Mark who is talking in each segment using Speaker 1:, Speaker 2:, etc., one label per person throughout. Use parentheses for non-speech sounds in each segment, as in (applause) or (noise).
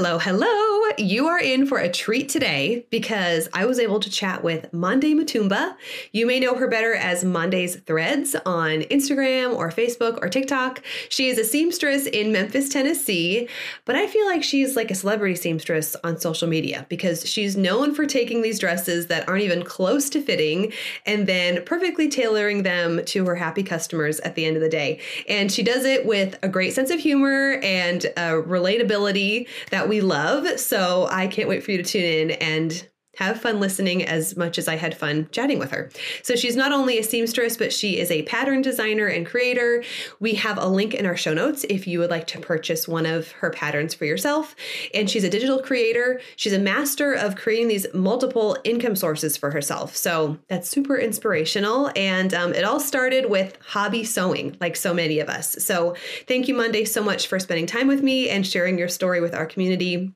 Speaker 1: Hello, hello. You are in for a treat today because I was able to chat with Monde Mutumba. You may know her better as Monde's Threads on Instagram or Facebook or TikTok. She is a seamstress in Memphis, Tennessee, but I feel like she's like a celebrity seamstress on social media because she's known for taking these dresses that aren't even close to fitting and then perfectly tailoring them to her happy customers at the end of the day. And she does it with a great sense of humor and uh, relatability that we love. So I can't wait for you to tune in and have fun listening as much as I had fun chatting with her. So she's not only a seamstress, but she is a pattern designer and creator. We have a link in our show notes if you would like to purchase one of her patterns for yourself. And she's a digital creator. She's a master of creating these multiple income sources for herself. So that's super inspirational. And um, it all started with hobby sewing, like so many of us. So thank you, Monde, so much for spending time with me and sharing your story with our community.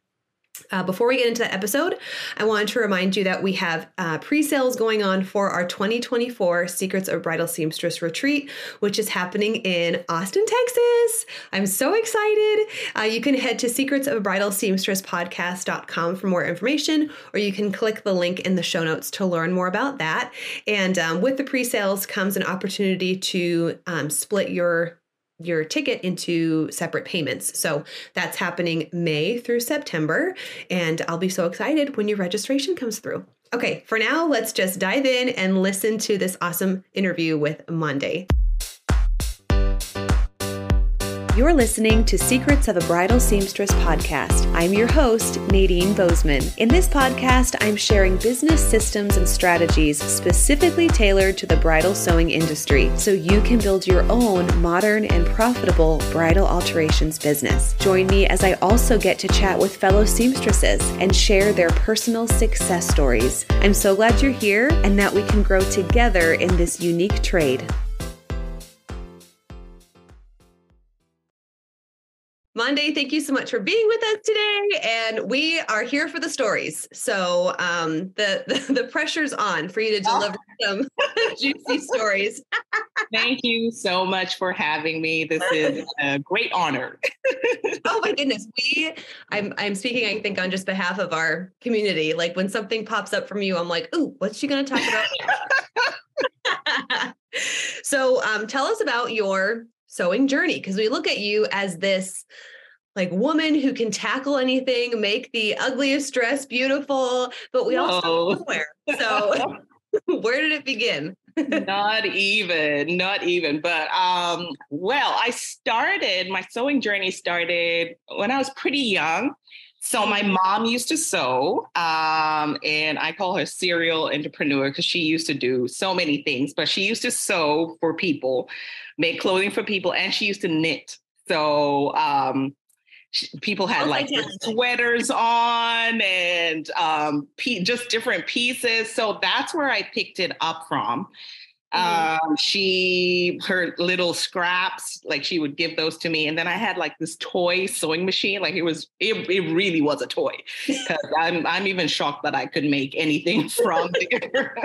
Speaker 1: Uh, before we get into that episode, I wanted to remind you that we have uh, pre sales going on for our 2024 Secrets of Bridal Seamstress Retreat, which is happening in Austin, Texas. I'm so excited. Uh, you can head to secretsofbridalseamstresspodcast.com for more information, or you can click the link in the show notes to learn more about that. And um, with the pre sales comes an opportunity to um, split your your ticket into separate payments. So that's happening May through September. And I'll be so excited when your registration comes through. Okay, for now, let's just dive in and listen to this awesome interview with Monde. You're listening to Secrets of a Bridal Seamstress podcast. I'm your host, Nadine Bozeman. In this podcast, I'm sharing business systems and strategies specifically tailored to the bridal sewing industry so you can build your own modern and profitable bridal alterations business. Join me as I also get to chat with fellow seamstresses and share their personal success stories. I'm so glad you're here and that we can grow together in this unique trade. Monde, thank you so much for being with us today. And we are here for the stories. So um, the, the, the pressure's on for you to deliver (laughs) some (laughs) juicy stories.
Speaker 2: thank you so much for having me. This is (laughs) a great honor.
Speaker 1: oh my goodness. We I'm I'm speaking, I think, on just behalf of our community. Like when something pops up from you, I'm like, ooh, what's she gonna talk about? so um, tell us about your sewing journey because we look at you as this like woman who can tackle anything, make the ugliest dress beautiful, but we also nowhere. So (laughs) (laughs) where did it begin?
Speaker 2: not even, not even. But um, well, I started my sewing journey started when I was pretty young. So my mm-hmm. mom used to sew, um, and I call her serial entrepreneur because she used to do so many things. But she used to sew for people, make clothing for people, and she used to knit. So um, people had like sweaters on and um, just different pieces. So that's where I picked it up from. Mm-hmm. Um, she her little scraps, like she would give those to me, and then I had like this toy sewing machine. Like it was, it, it really was a toy. (laughs) Because I'm I'm even shocked that I could make anything (laughs) from there.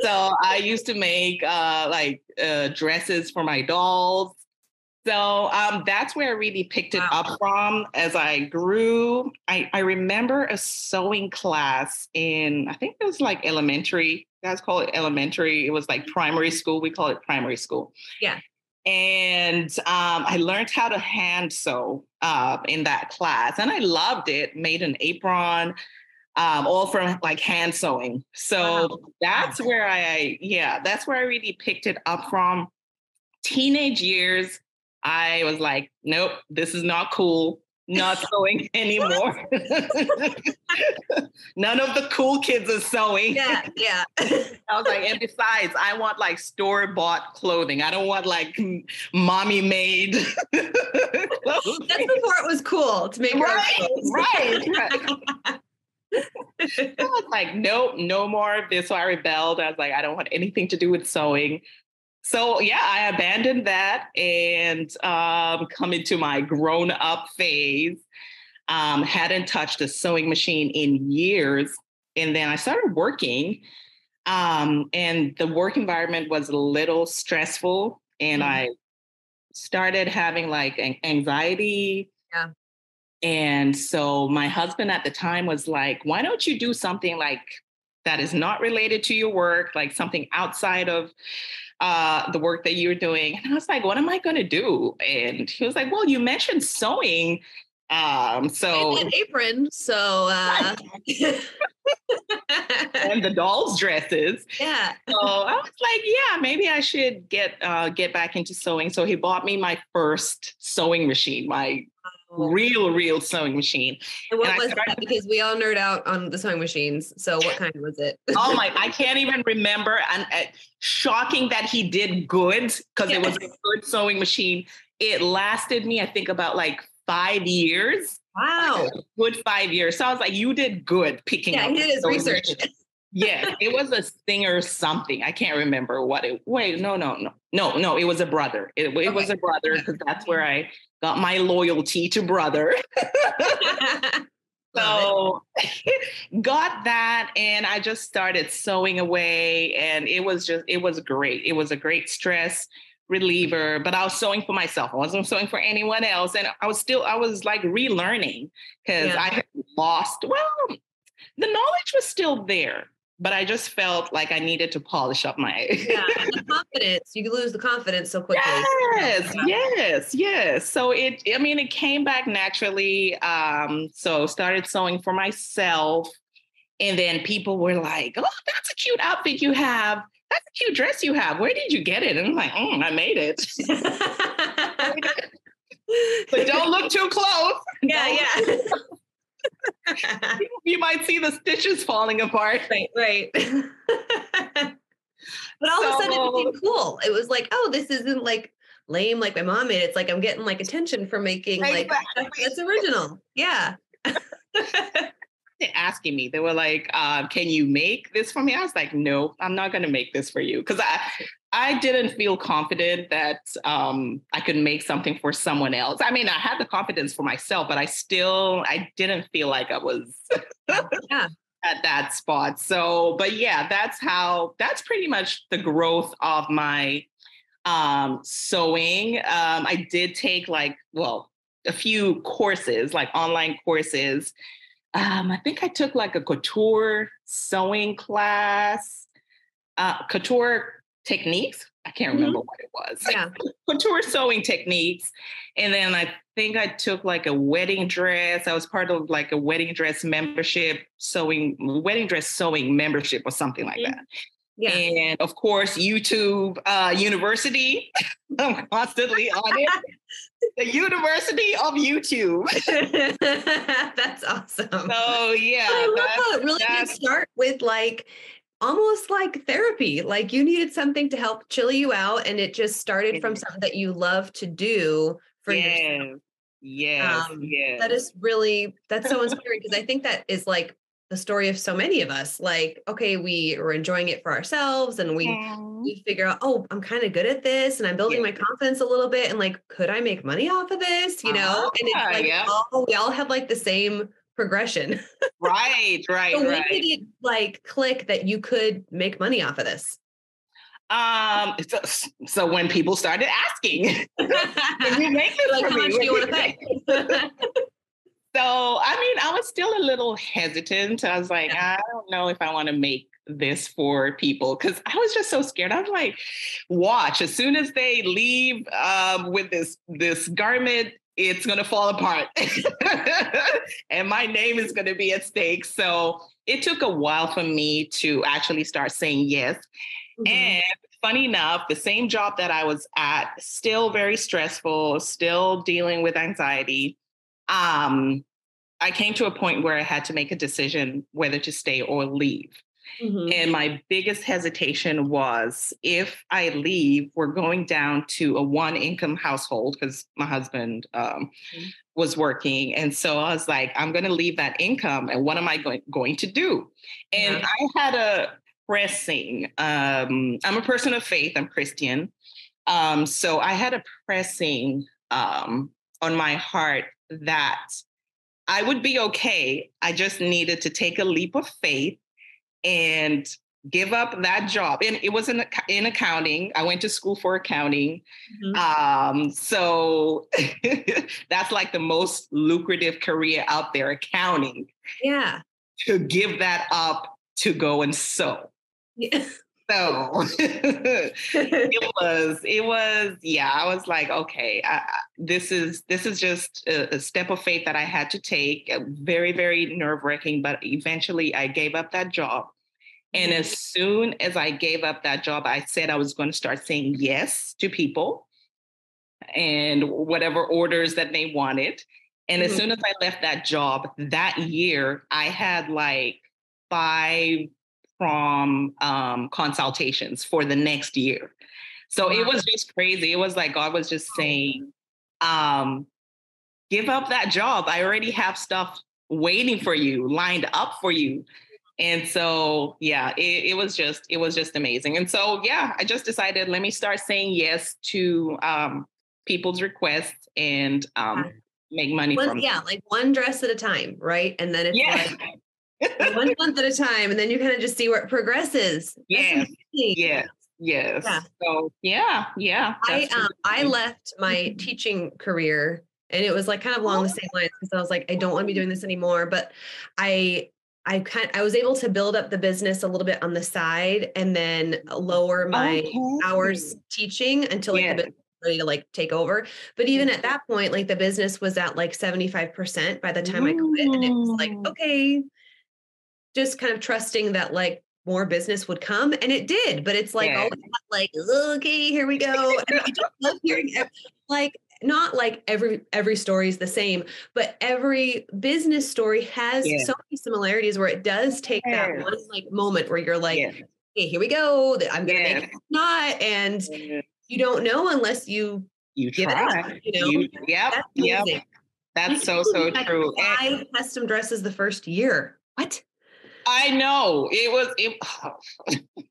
Speaker 2: so I used to make uh, like uh, dresses for my dolls. So um, that's where I really picked it wow. up from as I grew. I, I remember a sewing class in, I think it was like elementary guys call it elementary. It was like primary school. We call it primary school.
Speaker 1: Yeah.
Speaker 2: And um, I learned how to hand sew uh, in that class, and I loved it. Made an apron, um, all from like hand sewing. So wow. that's where I, yeah, that's where I really picked it up from. Teenage years, I was like, nope, this is not cool not (laughs) sewing anymore. (laughs) None of the cool kids are sewing.
Speaker 1: Yeah, yeah. (laughs)
Speaker 2: I was like, and besides, I want like store bought clothing. I don't want like mommy made. That's
Speaker 1: before it was cool to make
Speaker 2: right, right. right. I was like, nope, no more of this. So I rebelled. I was like, I don't want anything to do with sewing. So yeah, I abandoned that and um, come into my grown up phase. Um, hadn't touched a sewing machine in years, and then I started working. Um, and the work environment was a little stressful, and mm-hmm. I started having like anxiety.
Speaker 1: Yeah.
Speaker 2: And so my husband at the time was like, why don't you do something like that is not related to your work, like something outside of uh, the work that you're doing? And I was like, what am I going to do? And he was like, well, you mentioned sewing. Um, so
Speaker 1: an apron. So uh
Speaker 2: and the dolls' dresses. (laughs)
Speaker 1: Yeah.
Speaker 2: So I was like, yeah, maybe I should get uh, get back into sewing. So he bought me my first sewing machine, my. Real, real sewing machine.
Speaker 1: And what and was started- that? Because we all nerd out on the sewing machines. So what kind was it?
Speaker 2: oh my, I (laughs) can't even remember. And uh, shocking that he did good because yes. it was a good sewing machine. It lasted me, I think, about like five years.
Speaker 1: Wow.
Speaker 2: Good five years. So I was like, you did good picking
Speaker 1: yeah,
Speaker 2: up.
Speaker 1: he did his research.
Speaker 2: Yeah, it was a singer something. I can't remember what it. Wait, no, no, no, no, no. It was a brother. It, it okay. was a brother because that's where I got my loyalty to brother. (laughs) (laughs) so (laughs) got that, and I just started sewing away, and it was just it was great. It was a great stress reliever, but I was sewing for myself. I wasn't sewing for anyone else. And I was still, I was like relearning because yeah. I had lost, well, the knowledge was still there, but I just felt like I needed to polish up my
Speaker 1: yeah, (laughs) confidence. You lose the confidence so quickly.
Speaker 2: Yes, yeah. yes, yes. So it, I mean, it came back naturally. Um, so started sewing for myself. And then people were like, oh, that's a cute outfit you have that's a cute dress you have. Where did you get it? And I'm like, mm, I made it. (laughs) (laughs) but don't look too close.
Speaker 1: Yeah, yeah. (laughs)
Speaker 2: you might see the stitches falling apart.
Speaker 1: Right, right. (laughs) but all so, of a sudden it became cool. It was like, oh, this isn't like lame like my mom made. It's like I'm getting like attention for making like it's original. Yeah (laughs) They were
Speaker 2: asking me. They were like, uh, "Can you make this for me?" I was like, "No, I'm not going to make this for you," because I I didn't feel confident that um, I could make something for someone else. I mean, I had the confidence for myself, but I still I didn't feel like I was (laughs) yeah. at that spot. So, but yeah, that's how. That's pretty much the growth of my um, sewing. Um, I did take like well a few courses, like online courses um, I think I took like a couture sewing class, uh, couture techniques. I can't mm-hmm. remember what it was.
Speaker 1: Yeah. (laughs)
Speaker 2: couture sewing techniques. And then I think I took like a wedding dress. I was part of like a wedding dress membership, sewing, wedding dress sewing membership or something like mm-hmm. that. Yeah. And of course, YouTube uh, University. (laughs) I'm constantly on it. the University of YouTube. (laughs)
Speaker 1: that's awesome.
Speaker 2: So yeah,
Speaker 1: I love how it really did start with like almost like therapy. Like you needed something to help chill you out, and it just started from something that you love to do for
Speaker 2: yes. yourself. Yes, um, yes.
Speaker 1: That is really that's so inspiring because I think that is like the story of so many of us like okay we are enjoying it for ourselves and we we figure out oh i'm kind of good at this and i'm building yeah. my confidence a little bit and like could i make money off of this you know uh, and it's like yeah. all, we all have like the same progression (laughs)
Speaker 2: right right
Speaker 1: so
Speaker 2: right
Speaker 1: when did it like click that you could make money off of this
Speaker 2: um so, so when people started asking (laughs) (laughs) can you make this
Speaker 1: like
Speaker 2: for
Speaker 1: how
Speaker 2: me?
Speaker 1: much do you want to pay
Speaker 2: So, I mean, I was still a little hesitant. I was like, I don't know if I want to make this for people because I was just so scared. I was like, watch, as soon as they leave um, with this this garment, it's gonna fall apart, (laughs) and my name is gonna be at stake. So it took a while for me to actually start saying yes. Mm-hmm. And funny enough, the same job that I was at, still very stressful, still dealing with anxiety um, I came to a point where I had to make a decision whether to stay or leave. Mm-hmm. And my biggest hesitation was if I leave, we're going down to a one income household because my husband um, mm-hmm. was working. And so I was like, I'm going to leave that income. And what am I going, going to do? And yeah. I had a pressing, um, I'm a person of faith, I'm Christian. Um, so I had a pressing um, on my heart that I would be okay. I just needed to take a leap of faith and give up that job. And it was in, in accounting. I went to school for accounting. Mm-hmm. Um, so (laughs) that's like the most lucrative career out there, accounting.
Speaker 1: Yeah.
Speaker 2: To give that up to go and sew. Yeah. So (laughs) it was, it was, yeah, I was like, okay, I, this is, this is just a, a, step of faith that I had to take. Very, very nerve wracking, but eventually I gave up that job. And mm-hmm. as soon as I gave up that job, I said I was going to start saying yes to people and whatever orders that they wanted. And mm-hmm. as soon as I left that job that year, I had like five prom um, consultations for the next year. So it was just crazy. It was like God was just saying, um, give up that job. I already have stuff waiting for you, lined up for you. And so, yeah, it, it, was just, it was just amazing. And so, yeah, I just decided, let me start saying yes to um, people's requests and um, make money
Speaker 1: well,
Speaker 2: from
Speaker 1: Yeah, like one dress at a time, right? And then it's yeah. like, one (laughs) month at a time, and then you kind of just see where it progresses.
Speaker 2: Yes, yes, yes. Yeah. So yeah, yeah.
Speaker 1: I um I left my teaching career, and it was like kind of along the same lines because I was like, I don't want to be doing this anymore. But I I kind I was able to build up the business a little bit on the side, and then lower my okay. hours teaching until like yeah. the ready to like take over. But even at mm-hmm. that point, like the business was at like 75% by the time Ooh. I quit. And it was like, okay, just kind of trusting that like more business would come and it did but it's like yeah. like okay here we go and i just love hearing (laughs) like not like every every story is the same but every business story has yeah. so many similarities where it does take yeah. that one like moment where you're like hey here we go i'm gonna make it not and you don't know unless you
Speaker 2: you try. up, you know? You, yep that's yep. that's so so true
Speaker 1: five custom dresses the first year. What
Speaker 2: I know it was it,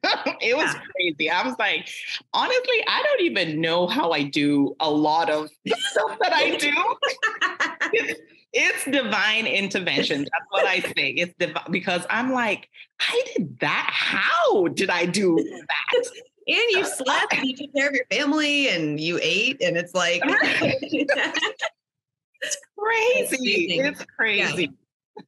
Speaker 2: (sighs) it was crazy. I was like, honestly, I don't even know how I do a lot of (laughs) stuff that I do. (laughs) it's, it's, divine intervention. That's what I say. It's divine because I'm like, I did that. How did I do that?
Speaker 1: and you (laughs) slept and you took care of your family and you ate and it's like
Speaker 2: it's crazy. It's crazy.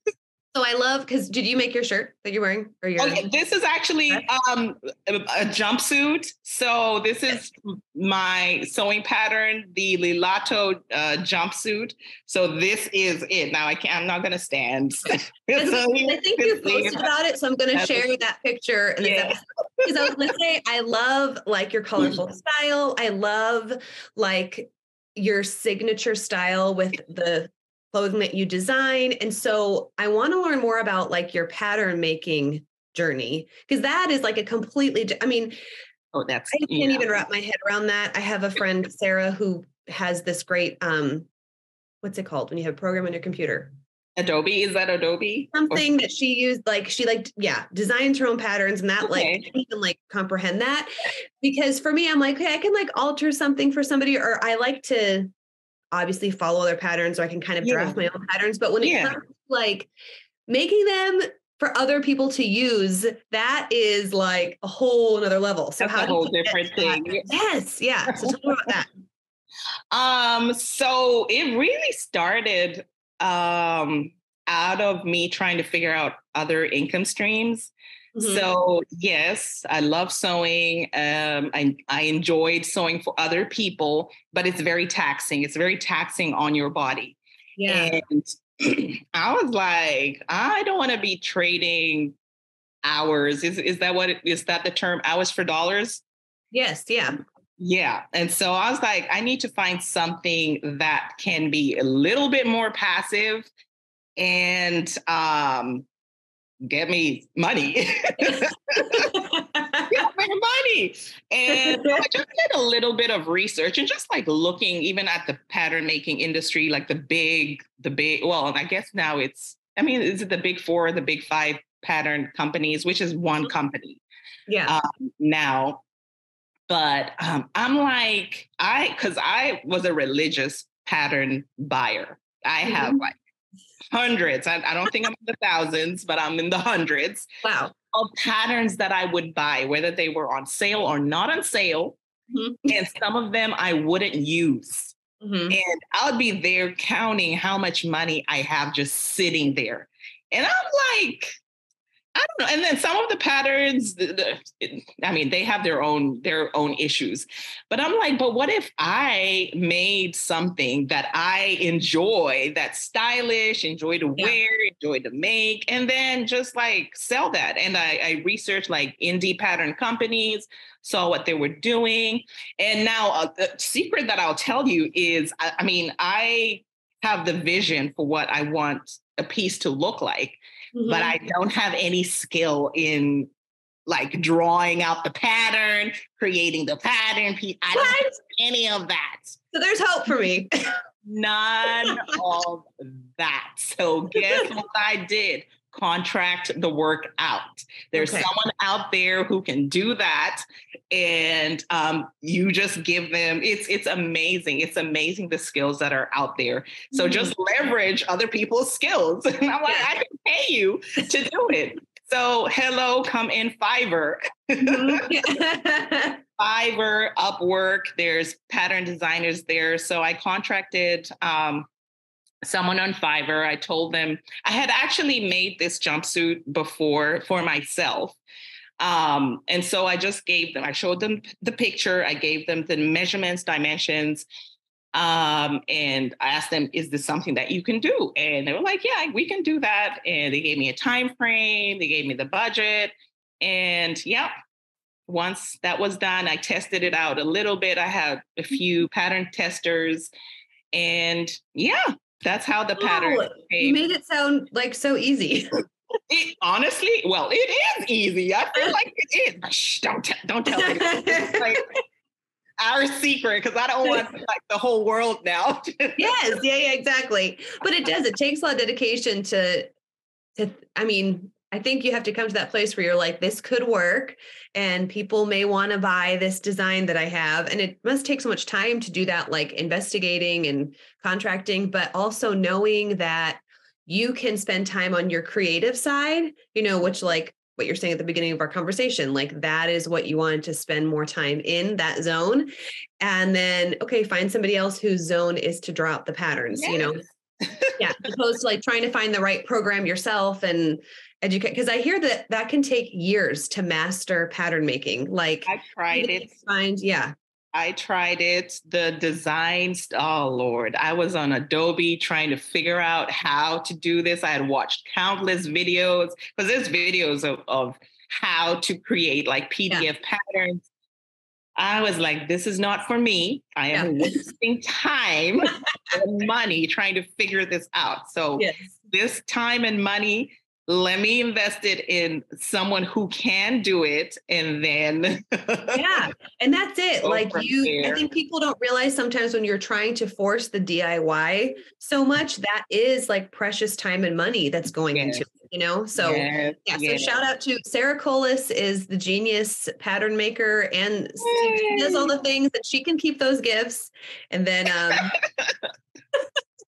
Speaker 1: Yeah. So I love because did you make your shirt that you're wearing? Or your
Speaker 2: okay, this is actually um, a, jumpsuit. So this is my sewing pattern, the Lilato uh, jumpsuit. So this is it. Now I can't. I'm not going to stand. (laughs) (laughs)
Speaker 1: I think you posted about it, so I'm going (laughs) to share that picture. in Because yeah. I was to say I love like your colorful style. I love like your signature style with the clothing that you design. And so I want to learn more about like your pattern making journey because that is like a completely, I mean,
Speaker 2: oh, that's,
Speaker 1: I can't yeah. even wrap my head around that. I have a friend, Sarah, who has this great, um, what's it called when you have a program on your computer?
Speaker 2: Adobe is that Adobe?
Speaker 1: Something or- that she used, like she like yeah, designs her own patterns and that okay. like even like comprehend that. Because for me, I'm like, okay, I can like alter something for somebody, or I like to obviously follow their patterns or I can kind of draft yeah. my own patterns. But when it yeah. comes to like making them for other people to use, that is like a whole another level.
Speaker 2: So That's how a whole different thing.
Speaker 1: Yes. Yeah. So tell me about that. (laughs)
Speaker 2: Um, so it really started um out of me trying to figure out other income streams. Mm-hmm. So yes, I love sewing. Um, I I enjoyed sewing for other people, but it's very taxing. It's very taxing on your body.
Speaker 1: Yeah.
Speaker 2: And (clears throat) I was like, I don't want to be trading hours. Is is that what it, is that the term hours for dollars?
Speaker 1: Yes. Yeah.
Speaker 2: Yeah. And so I was like, I need to find something that can be a little bit more passive and um get me money. (laughs) get me money. And I just did a little bit of research and just like looking even at the pattern making industry, like the big, the big, well, I guess now it's, I mean, is it the big four, the big five pattern companies, which is one mm-hmm. company.
Speaker 1: Yeah.
Speaker 2: Um, now, but um, I'm like, I, cause I was a religious pattern buyer. I have mm-hmm. like hundreds. I, I don't think I'm in the thousands, but I'm in the hundreds.
Speaker 1: Wow.
Speaker 2: of patterns that I would buy, whether they were on sale or not on sale. Mm-hmm. And some of them I wouldn't use. Mm-hmm. And I would be there counting how much money I have just sitting there. And I'm like, I don't know. And then some of the patterns, the, the, I mean, they have their own their own issues. But I'm like, but what if I made something that I enjoy, that's stylish, enjoy to yeah. wear, enjoy to make, and then just like sell that? And I, I researched like indie pattern companies, saw what they were doing, and now uh, the secret that I'll tell you is, I, I mean, I have the vision for what I want a piece to look like mm-hmm. but I don't have any skill in like drawing out the pattern, creating the pattern. I don't have any of that.
Speaker 1: So there's hope for me.
Speaker 2: None (laughs) of that. So guess what I did? Contract the work out. There's okay. someone out there who can do that, and um, you just give them. It's it's amazing. It's amazing the skills that are out there. So mm-hmm. just leverage other people's skills. And (laughs) I'm like, I can pay you to do it. So hello, come in Fiverr. Mm-hmm. (laughs) (laughs) Fiverr, Upwork. There's pattern designers there. So I contracted um, someone on Fiverr. I told them I had actually made this jumpsuit before for myself. Um, and so I just gave them, I showed them the picture, I gave them the measurements, dimensions, um, and I asked them, is this something that you can do? And they were like, yeah, we can do that. And they gave me a time frame, they gave me the budget. And yeah, once that was done, I tested it out a little bit. I had a few pattern testers. And yeah, that's how the pattern. Oh,
Speaker 1: you made it sound like so easy. (laughs)
Speaker 2: It, honestly, well, it is easy. I feel like it is. Shh, don't tell, don't tell me. (laughs) like our secret because I don't want like the whole world now. (laughs)
Speaker 1: yes, yeah, yeah, exactly. But it does. It takes a lot of dedication to. To, I mean, I think you have to come to that place where you're like, this could work, and people may want to buy this design that I have. And it must take so much time to do that, like investigating and contracting, but also knowing that you can spend time on your creative side, you know, which, like, what you're saying at the beginning of our conversation, like that is what you wanted to spend more time in that zone. And then, okay, find somebody else whose zone is to draw out the patterns, yes. you know, yeah, opposed to like trying to find the right program yourself and educate. Because I hear that that can take years to master pattern making. Like
Speaker 2: I tried it.
Speaker 1: Find yeah.
Speaker 2: I tried it. The designs, oh Lord, I was on Adobe trying to figure out how to do this. I had watched countless videos because there's videos of, of how to create like PDF yeah. patterns I was like, this is not for me. I am yeah. wasting time (laughs) and money trying to figure this out. So, yes. this time and money, let me invest it in someone who can do it. And then. (laughs)
Speaker 1: yeah. And that's it. like, you, there. I think people don't realize sometimes when you're trying to force the DIY so much, that is like precious time and money that's going yes. into it you know so yes, yeah yes. so shout out to sarah colas is the genius pattern maker and she does all the things that she can keep those gifts and then um (laughs)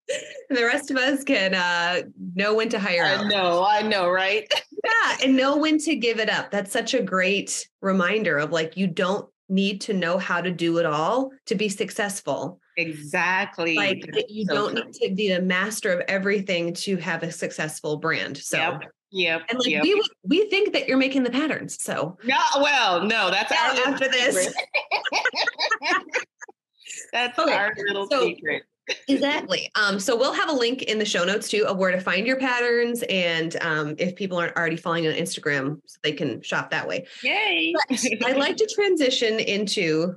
Speaker 1: (laughs) the rest of us can uh know when to hire
Speaker 2: I know, I know, right? (laughs)
Speaker 1: yeah, and know when to give it up. That's such a great reminder of like you don't need to know how to do it all to be successful.
Speaker 2: Exactly.
Speaker 1: Like you so don't true. need to be a master of everything to have a successful brand. So
Speaker 2: yep. Yep.
Speaker 1: And like
Speaker 2: yep.
Speaker 1: we we think that you're making the patterns. So
Speaker 2: no, well, no, that's
Speaker 1: yeah, our after this. (laughs)
Speaker 2: that's okay. our little so, secret
Speaker 1: exactly. Um, so we'll have a link in the show notes too of where to find your patterns and um, if people aren't already following on Instagram, so they can shop that way.
Speaker 2: Yay!
Speaker 1: I'd like to transition into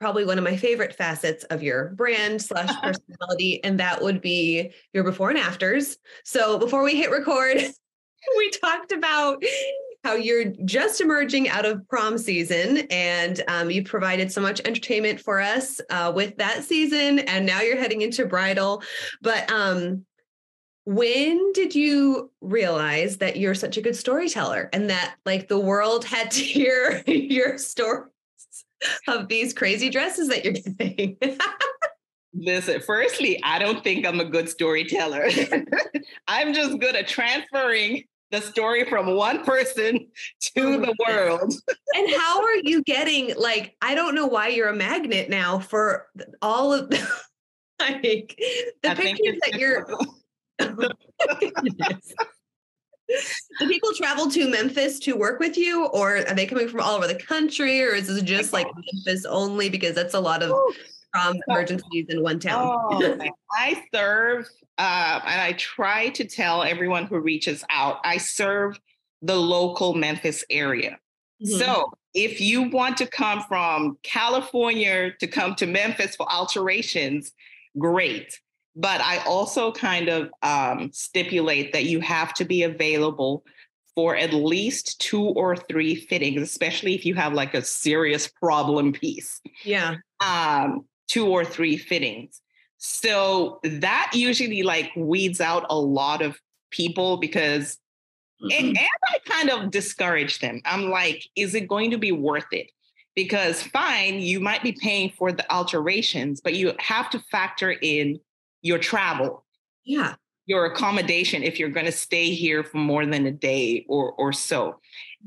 Speaker 1: probably one of my favorite facets of your brand slash (laughs) personality, and that would be your before and afters. So before we hit record, (laughs) we talked about how you're just emerging out of prom season and um, you provided so much entertainment for us uh, with that season and now you're heading into bridal but um, when did you realize that you're such a good storyteller and that like the world had to (laughs) hear your stories of these crazy dresses that you're getting
Speaker 2: Listen, firstly, I don't think I'm a good storyteller. (laughs) I'm just good at transferring the story from one person to oh the world.
Speaker 1: and how are you getting like I don't know why you're a magnet now for all of (laughs) like the I pictures that you're (laughs) Do (laughs) people travel to Memphis to work with you, or are they coming from all over the country, or is it just like oh Memphis only? Because that's a lot of um, emergencies in one town.
Speaker 2: Oh, (laughs) I serve, uh, and I try to tell everyone who reaches out, I serve the local Memphis area. Mm-hmm. So if you want to come from California to come to Memphis for alterations, great. But I also kind of um, stipulate that you have to be available for at least two or three fittings, especially if you have like a serious problem piece.
Speaker 1: Yeah.
Speaker 2: Um, two or three fittings. So that usually like weeds out a lot of people because mm-hmm. and, and I kind of discourage them. I'm like, is it going to be worth it? Because fine, you might be paying for the alterations, but you have to factor in your travel.
Speaker 1: Yeah.
Speaker 2: Your accommodation if you're going to stay here for more than a day or or so.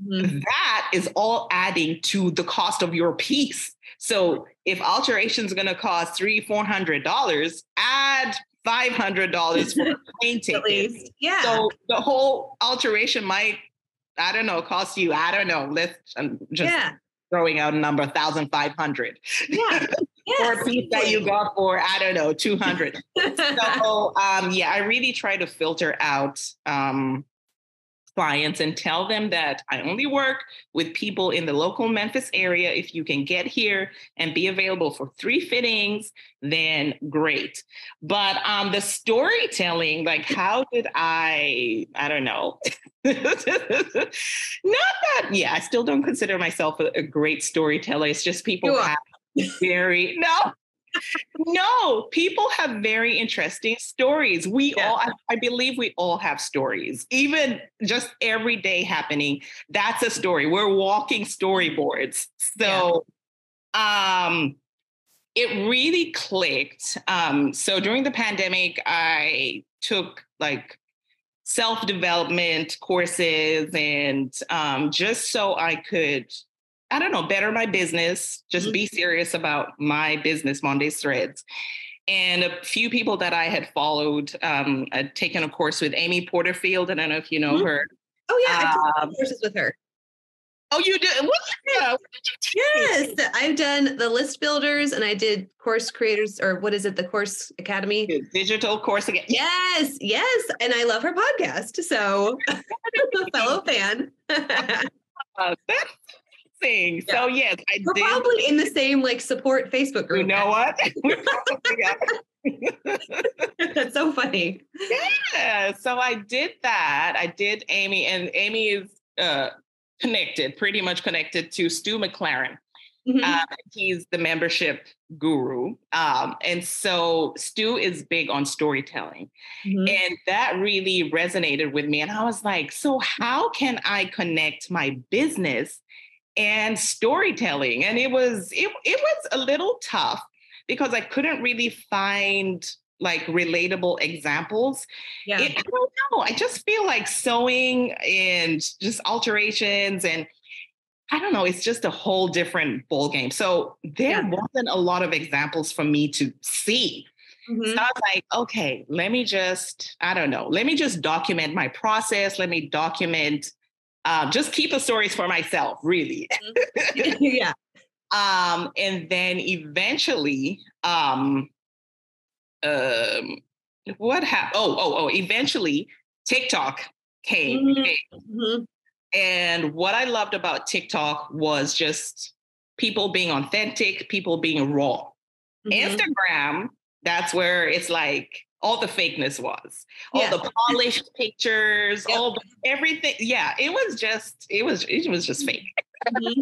Speaker 2: Mm-hmm. That is all adding to the cost of your piece. So if alteration is going to cost three, four hundred dollars, add five hundred dollars for a (laughs) plane ticket.
Speaker 1: Yeah.
Speaker 2: So the whole alteration might, I don't know, cost you. I don't know. Let's I'm just yeah. throwing out a number, thousand five hundred.
Speaker 1: Yeah. (laughs)
Speaker 2: Yes, or a piece that you got for I don't know two hundred. (laughs) so um, yeah, I really try to filter out um, clients and tell them that I only work with people in the local Memphis area. If you can get here and be available for three fittings, then great. But um, the storytelling, like how did I, I don't know. (laughs) Not that, yeah, I still don't consider myself a, a great storyteller. It's just people have very, no, no, people have very interesting stories. We yeah. all, I, I, believe we all have stories, even just every day happening. That's a story. We're walking storyboards. So, yeah. um, it really clicked. Um, so during the pandemic, I took like self development courses and um, just so I could I don't know, better my business, just mm-hmm. be serious about my business, Monde's Threads. And a few people that I had followed, um, I'd taken a course with Amy Porterfield. I don't know if you know mm-hmm. her.
Speaker 1: Oh, yeah, I took um, courses with her.
Speaker 2: Oh, you did? What? Yeah.
Speaker 1: Yes, I've done the list builders and I did course creators or what is it? The course academy,
Speaker 2: digital course again.
Speaker 1: Yes, yes, and I love her podcast. So, (laughs) a (laughs) fellow fan.
Speaker 2: uh, (laughs) that's yeah. So yes, I
Speaker 1: We're
Speaker 2: did.
Speaker 1: probably in the same like support Facebook group.
Speaker 2: You know what? (laughs)
Speaker 1: That's so funny.
Speaker 2: Yeah. So I did that. I did Amy, and Amy is uh, connected, pretty much connected to Stu McLaren. Mm-hmm. Uh, he's the membership guru. Um, and so Stu is big on storytelling. Mm-hmm. And that really resonated with me. And I was like, so how can I connect my business and storytelling. And it was it, it was a little tough because I couldn't really find like relatable examples.
Speaker 1: Yeah. It,
Speaker 2: I don't know. I just feel like sewing and just alterations and I don't know, it's just a whole different ball game. So there yeah. wasn't a lot of examples for me to see. Mm-hmm. So I was like, okay, let me just, I don't know, let me just document my process. Let me document um, just keep the stories for myself, really.
Speaker 1: Mm-hmm. (laughs) yeah.
Speaker 2: Um, and then eventually, um, um, what happened? Oh, oh, oh, eventually TikTok came. Mm-hmm. mm-hmm. And what I loved about TikTok was just people being authentic, people being raw. Mm-hmm. Instagram, that's where it's like, all the fakeness was all yeah. the polished pictures yep. all the, everything yeah it was just it was it was just fake mm-hmm.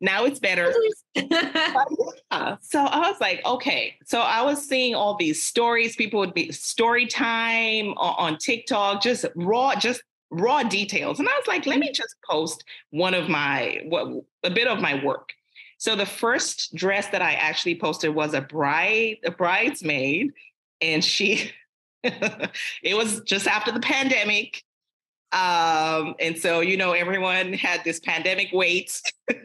Speaker 2: now it's better (laughs) yeah. so i was like okay so i was seeing all these stories people would be story time on, on tiktok just raw just raw details and i was like let me mm-hmm. just post one of my what a bit of my work so the first dress that I actually posted was a bride, a bridesmaid and she (laughs) it was just after the pandemic Um, and so, you know, everyone had this pandemic weight.
Speaker 1: I (laughs)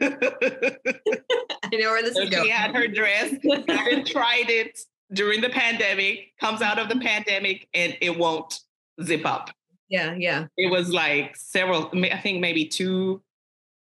Speaker 1: know where this
Speaker 2: so
Speaker 1: is
Speaker 2: she
Speaker 1: going.
Speaker 2: had her dress. (laughs) Tried it during the pandemic, comes out of the pandemic, and it won't zip up.
Speaker 1: Yeah, yeah.
Speaker 2: It was like several, I think maybe two,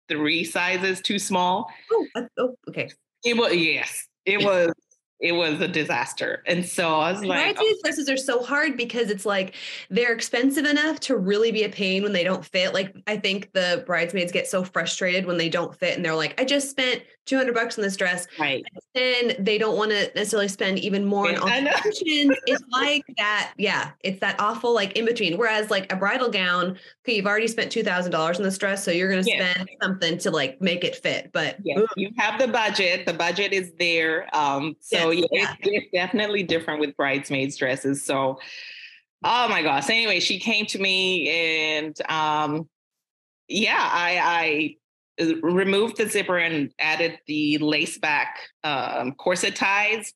Speaker 2: three sizes too small.
Speaker 1: Oh, oh okay.
Speaker 2: It was, yes, it was it was a disaster. And so I was like,
Speaker 1: bridesmaids oh. dresses are so hard because it's like they're expensive enough to really be a pain when they don't fit. Like I think the bridesmaids get so frustrated when they don't fit and they're like, I just spent 200 bucks on this dress.
Speaker 2: Right.
Speaker 1: And they don't want to necessarily spend even more on alterations. it's like that. Yeah. It's that awful like in between. Whereas like a bridal gown, okay, you've already spent $2,000 on this dress. So you're going to spend something to like make it fit. But
Speaker 2: yeah, you have the budget. The budget is there. Um, so yeah, yeah. It's, it's definitely different with bridesmaids dresses. So, oh my gosh. Anyway, she came to me and um, yeah, I, I uh, removed the zipper and added the lace back um, corset ties.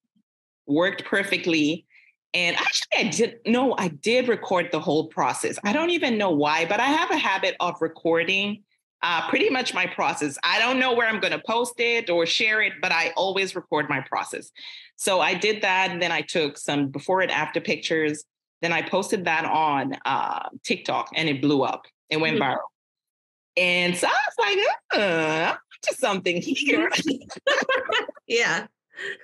Speaker 2: Worked perfectly. And actually, I did no, I did record the whole process. I don't even know why, but I have a habit of recording uh, pretty much my process. I don't know where I'm going to post it or share it, but I always record my process. So I did that. And then I took some before and after pictures. Then I posted that on uh, TikTok and it blew up. It went mm-hmm. viral. And so I was like, uh, to something here. (laughs)
Speaker 1: yeah.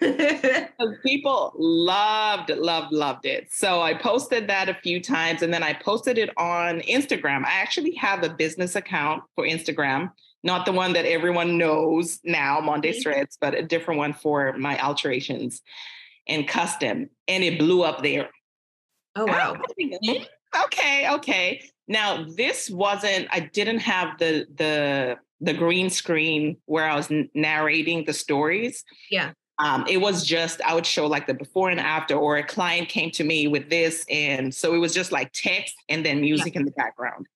Speaker 1: (laughs)
Speaker 2: people loved, loved, loved it. So I posted that a few times and then I posted it on Instagram. I actually have a business account for Instagram, not the one that everyone knows now, Monde mm-hmm. Threads, but a different one for my alterations and custom. And it blew up there.
Speaker 1: Oh, wow.
Speaker 2: Hmm, (laughs) okay, okay. Now this wasn't, I didn't have the, the, the green screen where I was narrating the stories.
Speaker 1: Yeah.
Speaker 2: Um, it was just I would show like the before and after, or a client came to me with this, and so it was just like text and then music yeah. in the background.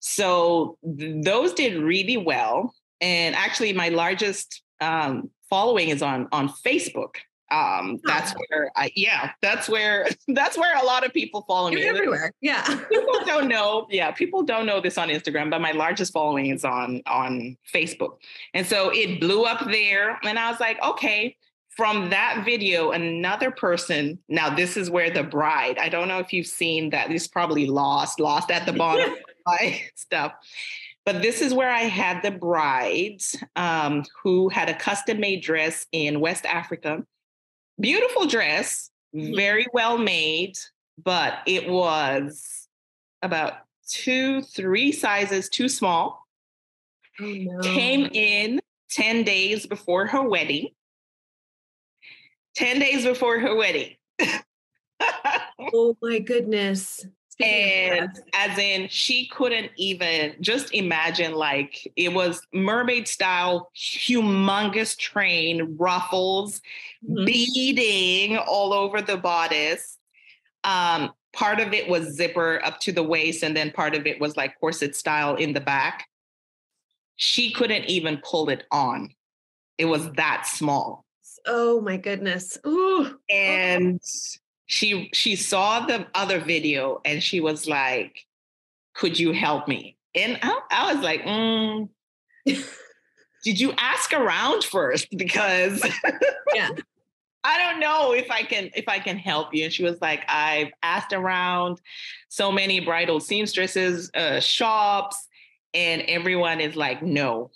Speaker 2: So th- those did really well, and actually, my largest um, following is on on Facebook. Um, that's oh. where I yeah, that's where (laughs) that's where a lot of people follow
Speaker 1: You're
Speaker 2: me.
Speaker 1: Everywhere, yeah.
Speaker 2: people (laughs) don't know, yeah, people don't know this on Instagram, but my largest following is on on Facebook, and so it blew up there, and I was like, okay from that video, another person, now this is where the bride, I don't know if you've seen that, this probably lost, lost at the bottom (laughs) my (laughs) stuff. But this is where I had the bride um, who had a custom made dress in West Africa. Beautiful dress, mm-hmm. very well made, but it was about two, three sizes too small. Oh, no. Came in 10 days before her wedding. 10 days before her wedding. (laughs)
Speaker 1: oh my goodness.
Speaker 2: And as in she couldn't even just imagine like it was mermaid style humongous train ruffles mm-hmm. beading all over the bodice um, part of it was zipper up to the waist and then part of it was like corset style in the back she couldn't even pull it on it was that small
Speaker 1: Oh my goodness. Ooh.
Speaker 2: And she she saw the other video and she was like, "Could you help me?" And I, I was like, mm, "Did you ask around first? (laughs) Because
Speaker 1: yeah."
Speaker 2: I don't know if I can if I can help you. And she was like, I've asked around so many bridal seamstresses, uh, shops, and everyone is like, no,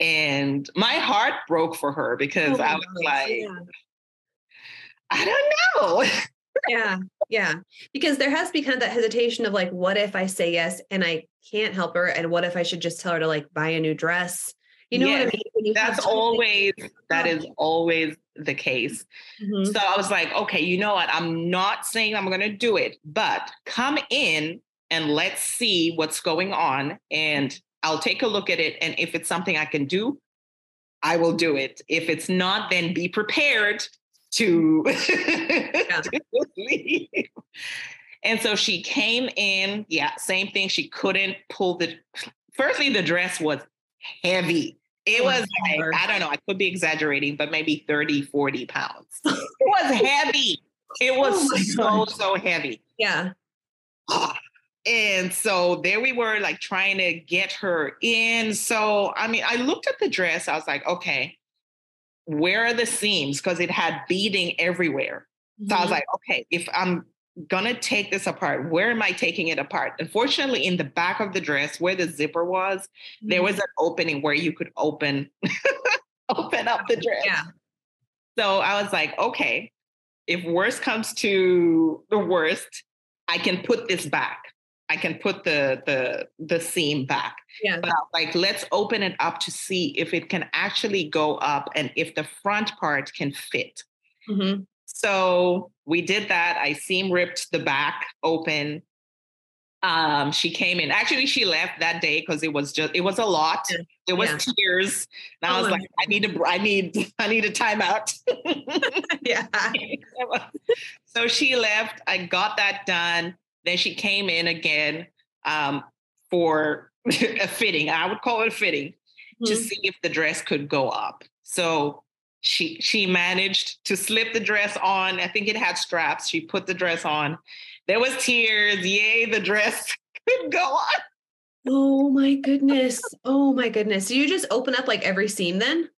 Speaker 2: and my heart broke for her because oh I was like, yeah. I don't know. (laughs)
Speaker 1: yeah, yeah. Because there has become that hesitation of like, what if I say yes and I can't help her? And what if I should just tell her to like buy a new dress? You know yes, what I
Speaker 2: mean? That's always that is always the case. Mm-hmm. So I was like, okay, you know what? I'm not saying I'm gonna do it, but come in and let's see what's going on. And I'll take a look at it. And if it's something I can do, I will do it. If it's not, then be prepared to, (laughs) to leave. And so she came in. Yeah, same thing. She couldn't pull the, firstly, the dress was heavy. It oh, was like, I don't know, I could be exaggerating, but maybe 30, 40 pounds. (laughs) it was heavy. It was oh so, so heavy.
Speaker 1: Yeah. (sighs)
Speaker 2: And so there we were, like trying to get her in. So, I mean, I looked at the dress. I was like, okay, where are the seams? Because it had beading everywhere. Mm-hmm. So I was mm-hmm. like, okay, if I'm gonna take this apart, where am I taking it apart? Unfortunately, in the back of the dress where the zipper was, mm-hmm. there was an opening where you could open (laughs) open up the dress.
Speaker 1: Yeah.
Speaker 2: So I was like, okay, if worst comes to the worst, I can put this back. I can put the the the seam back.
Speaker 1: Yeah.
Speaker 2: But like let's open it up to see if it can actually go up and if the front part can fit. Mm-hmm. So we did that. I seam ripped the back open. Um, she came in. Actually, she left that day because it was just it was a lot. Yeah. There was yeah. tears. And I was oh, like, I need to I need (laughs) I need a timeout. (laughs)
Speaker 1: yeah. (laughs)
Speaker 2: so she left. I got that done. Then she came in again um, for (laughs) a fitting. I would call it a fitting mm-hmm. to see if the dress could go up. So she she managed to slip the dress on. I think it had straps. She put the dress on. There was tears. Yay, the dress (laughs) could go on.
Speaker 1: Oh my goodness. Oh my goodness. So you just open up like every seam then?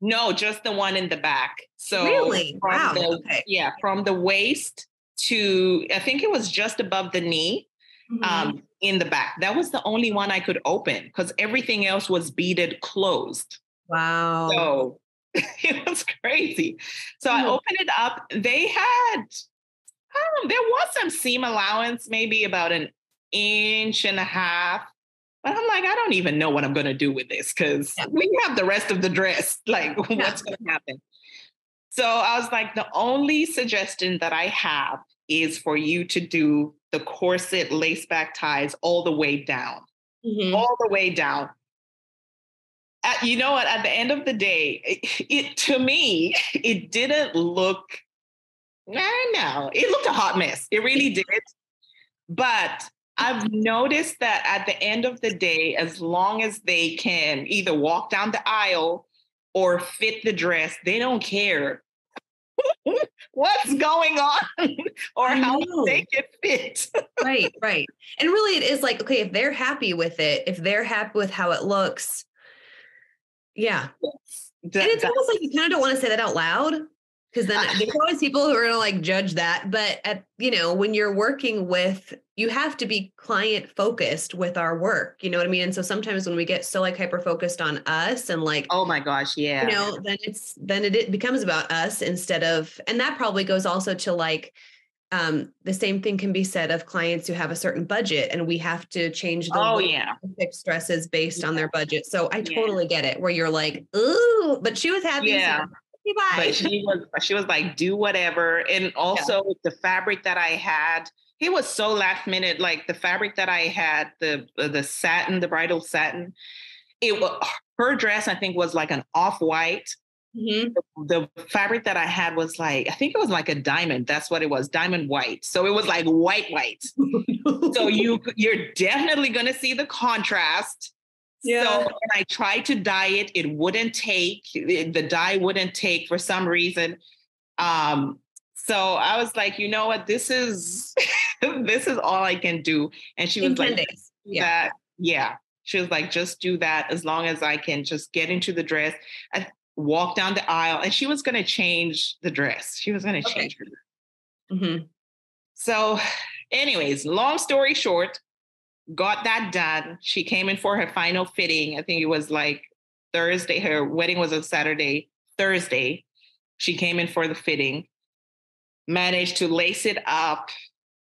Speaker 2: No, just the one in the back. So
Speaker 1: really, wow.
Speaker 2: The, okay. Yeah, from the waist to I think it was just above the knee. Mm-hmm. Um, in the back. That was the only one I could open because everything else was beaded closed.
Speaker 1: Wow.
Speaker 2: So (laughs) it was crazy. So mm-hmm. I opened it up. They had, um, there was some seam allowance, maybe about an inch and a half. But I'm like, I don't even know what I'm going to do with this because we have the rest of the dress. Like, (laughs) what's going to happen? So I was like, the only suggestion that I have is for you to do the corset lace back ties all the way down, mm-hmm. all the way down. At, you know what? At the end of the day, it, it to me, it didn't look. No, no, it looked a hot mess. It really (laughs) did. But I've noticed that at the end of the day, as long as they can either walk down the aisle or fit the dress, they don't care (laughs) what's going on (laughs) or how they can fit.
Speaker 1: right, (laughs) right. And really, it is like, okay, if they're happy with it, if they're happy with how it looks, yeah. Yes. and it's almost like you kind of don't want to say that out loud because then there's always people who are gonna like judge that. But at you know, when you're working with, you have to be client focused with our work. You know what I mean? And so sometimes when we get so like hyper focused on us and like,
Speaker 2: oh my gosh, yeah,
Speaker 1: you know, then it's then it, it becomes about us instead of, and that probably goes also to like um, the same thing can be said of clients who have a certain budget and we have to change the
Speaker 2: oh yeah
Speaker 1: stresses based yeah. on their budget so i totally yeah. get it where you're like ooh but she was happy
Speaker 2: yeah so but she was she was like, do whatever. And (laughs) also yeah. the fabric that I had, it was so last minute. Like the fabric that I had, the the satin, the bridal satin, it was her dress, I think, was like an off-white. Mm-hmm. The, the, fabric that I had was like, I think it was like a diamond. That's what it was, diamond white. So it was like white, white. so (laughs) you you're definitely gonna see the contrast yeah. So when I tried to dye it, it wouldn't take. The dye wouldn't take for some reason. Um, so I was like, you know what? This is (laughs) this is all I can do. And she was like, yeah. that yeah. She was like, just do that as long as I can just get into the dress and walk down the aisle. And she was going to change the dress. She was going to okay. change her. Mm-hmm. So, anyways, long story short, got that done. She came in for her final fitting. I think it was like Thursday. Her wedding was on Saturday. Thursday, she came in for the fitting, managed to lace it up,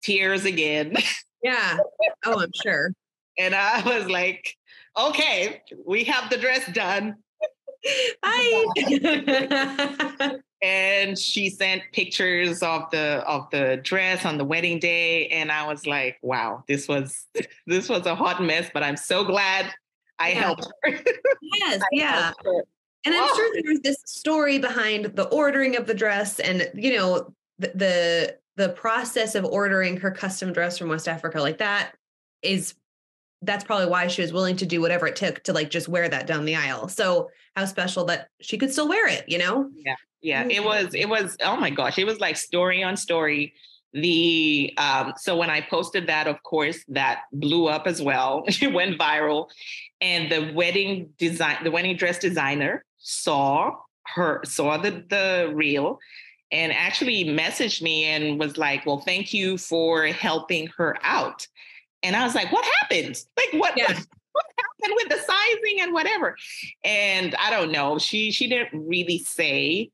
Speaker 2: tears again.
Speaker 1: Yeah. Oh, I'm sure. (laughs)
Speaker 2: and I was like, okay, we have the dress done.
Speaker 1: Bye. (laughs)
Speaker 2: and she sent pictures of the of the dress on the wedding day and i was like wow this was (laughs) this was a hot mess but i'm so glad i yeah. helped her
Speaker 1: yes I yeah her. and i'm oh. sure there's this story behind the ordering of the dress and you know the, the the process of ordering her custom dress from west africa like that is that's probably why she was willing to do whatever it took to like just wear that down the aisle. So how special that she could still wear it you know?
Speaker 2: Yeah yeah, it was it was oh my gosh, it was like story on story. the um, so when I posted that, of course, that blew up as well. (laughs) it went viral, and the wedding design, the wedding dress designer saw her saw the the reel and actually messaged me and was like, "Well, thank you for helping her out." And I was like, "What happened? Like what?" Yeah. (laughs) What happened with the sizing and whatever? And I don't know. She she didn't really say,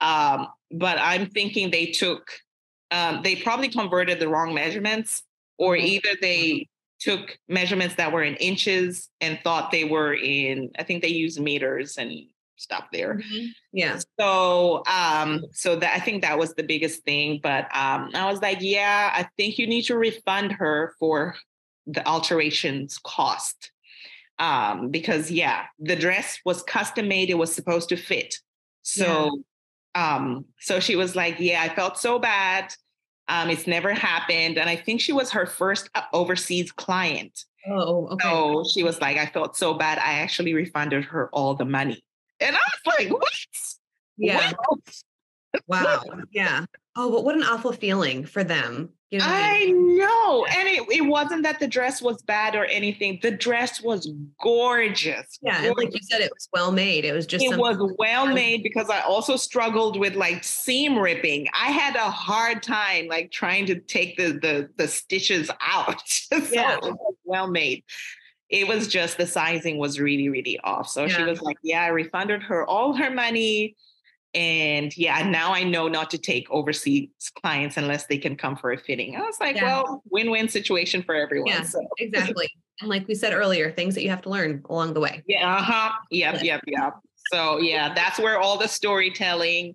Speaker 2: um, but I'm thinking they took um, they probably converted the wrong measurements, or mm-hmm. either they took measurements that were in inches and thought they were in, I think they use meters and stuff there.
Speaker 1: Mm-hmm. Yeah.
Speaker 2: So um, so that I think that was the biggest thing. But um I was like, yeah, I think you need to refund her for the alterations cost. Um, because yeah, the dress was custom made, it was supposed to fit. So um, so she was like, Yeah, I felt so bad. Um, it's never happened. And I think she was her first uh, overseas client.
Speaker 1: Oh, okay.
Speaker 2: So she was like, I felt so bad. I actually refunded her all the money. And I was like, What?
Speaker 1: Yeah. What? Wow. yeah. Oh, but what an awful feeling for them.
Speaker 2: You know I, mean? know. And it, it wasn't that the dress was bad or anything. The dress was gorgeous.
Speaker 1: Yeah. Gorgeous. And like you said, it was well made. It was just
Speaker 2: it was well made because I also struggled with like seam ripping. I had a hard time like trying to take the the the stitches out. (laughs) so yeah. well made. It was just the sizing was really, really off. So yeah. she was like, Yeah, I refunded her all her money and yeah, now I know not to take overseas clients unless they can come for a fitting. I was like, yeah. well, win-win situation for everyone.
Speaker 1: Yeah, so. exactly. And like we said earlier, things that you have to learn along the way.
Speaker 2: Yeah, uh-huh. Yep, yep, yep. So yeah, that's where all the storytelling.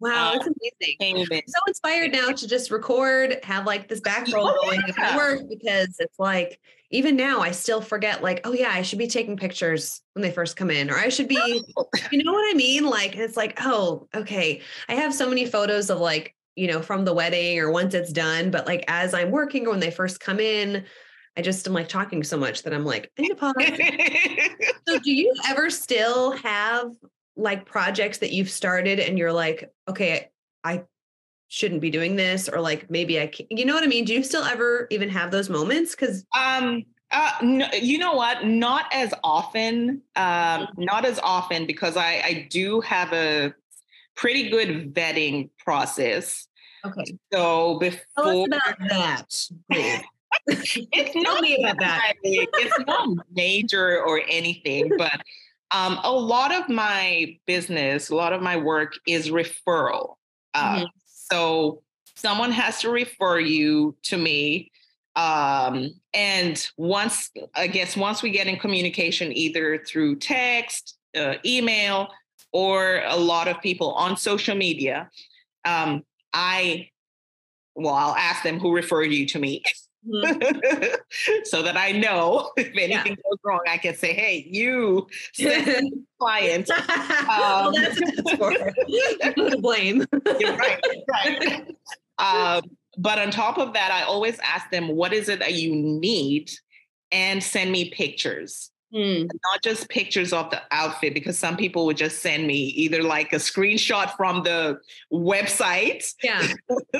Speaker 1: Wow, that's amazing. I'm so inspired now to just record, have like this (laughs) back roll oh, going yeah. work because it's like even now I still forget like, oh yeah, I should be taking pictures when they first come in, or I should be, (laughs) you know what I mean? Like it's like, oh, okay. I have so many photos of like, you know, from the wedding or once it's done, but like as I'm working or when they first come in, I just am like talking so much that I'm like, I need to pause. so do you ever still have like projects that you've started and you're like, okay, I shouldn't be doing this or like maybe I can you know what I mean? Do you still ever even have those moments? Cause
Speaker 2: um uh, no, you know what? Not as often. Um, not as often because I, I do have a pretty good vetting process.
Speaker 1: Okay.
Speaker 2: So before
Speaker 1: Tell us about that. (laughs)
Speaker 2: it's (laughs) Tell me about that. (laughs) it's not major or anything, but um, a lot of my business, a lot of my work is referral. Uh, mm-hmm. So someone has to refer you to me. Um, and once, I guess, once we get in communication, either through text, uh, email, or a lot of people on social media, um, I, well, I'll ask them who referred you to me. (laughs) Mm-hmm. (laughs) so that I know (laughs) if anything yeah. goes wrong, I can say, "Hey, you (laughs) client." Um, well, that's,
Speaker 1: the blame.
Speaker 2: You're right. Right. Um, but on top of that, I always ask them, "What is it that you need?" and send me pictures. Mm. Not just pictures of the outfit, because some people would just send me either like a screenshot from the website
Speaker 1: yeah.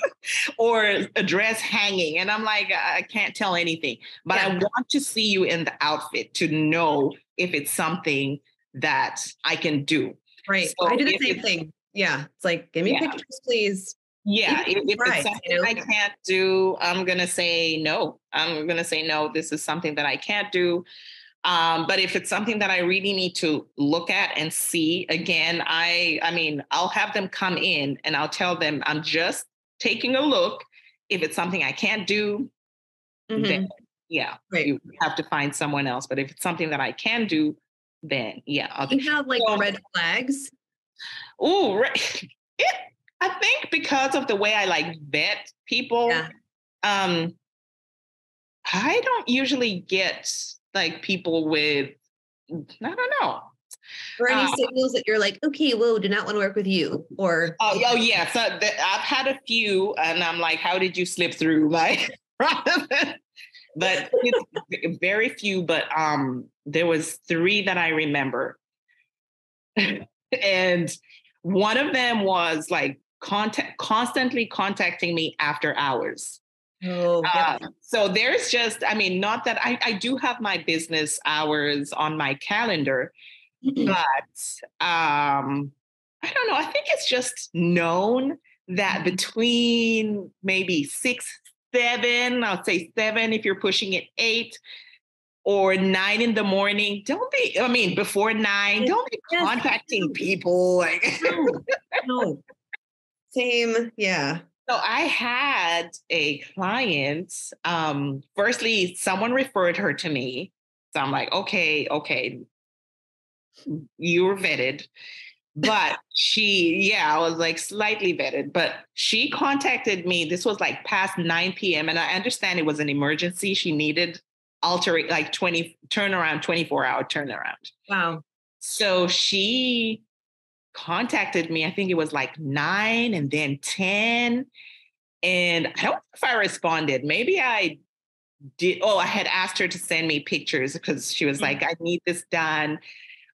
Speaker 1: (laughs)
Speaker 2: or a dress hanging. And I'm like, I can't tell anything. But yeah. I want to see you in the outfit to know if it's something that I can do.
Speaker 1: Right. So I do the same thing. Yeah. It's like, give me yeah. pictures, please.
Speaker 2: Yeah, if, if right, it's something you know? I can't do, I'm gonna say no. I'm gonna say no. This is something that I can't do. Um, but if it's something that I really need to look at and see again, I I mean, I'll have them come in and I'll tell them I'm just taking a look. If it's something I can't do, mm-hmm. then yeah, right. you have to find someone else. But if it's something that I can do, then yeah,
Speaker 1: I'll you have like so, red flags.
Speaker 2: Oh, right. (laughs) It, I think because of the way I like vet people, yeah. um, I don't usually get like people with I don't know.
Speaker 1: Or any uh, signals that you're like, okay, whoa, do not want to work with you. Or
Speaker 2: oh, oh yeah. So the, I've had a few, and I'm like, how did you slip through? (laughs) Like, but (laughs) very few. But um, there was three that I remember, (laughs) and one of them was like contact constantly contacting me after hours.
Speaker 1: Oh,
Speaker 2: uh, so there's just, I mean, not that I, I do have my business hours on my calendar, mm-hmm. but um, I don't know. I think it's just known that mm-hmm. between maybe six, seven, I'll say seven if you're pushing it eight, or nine in the morning. Don't be, I mean, before nine, don't be contacting people. Like
Speaker 1: no, no. Same, yeah.
Speaker 2: So I had a client. Um, firstly, someone referred her to me. So I'm like, okay, okay, you were vetted. But she, yeah, I was like slightly vetted, but she contacted me. This was like past 9 p.m. And I understand it was an emergency. She needed altering like 20 turnaround, 24 hour turnaround.
Speaker 1: Wow.
Speaker 2: So she contacted me. I think it was like nine and then 10. And I don't know if I responded. Maybe I did. Oh, I had asked her to send me pictures because she was like, mm. I need this done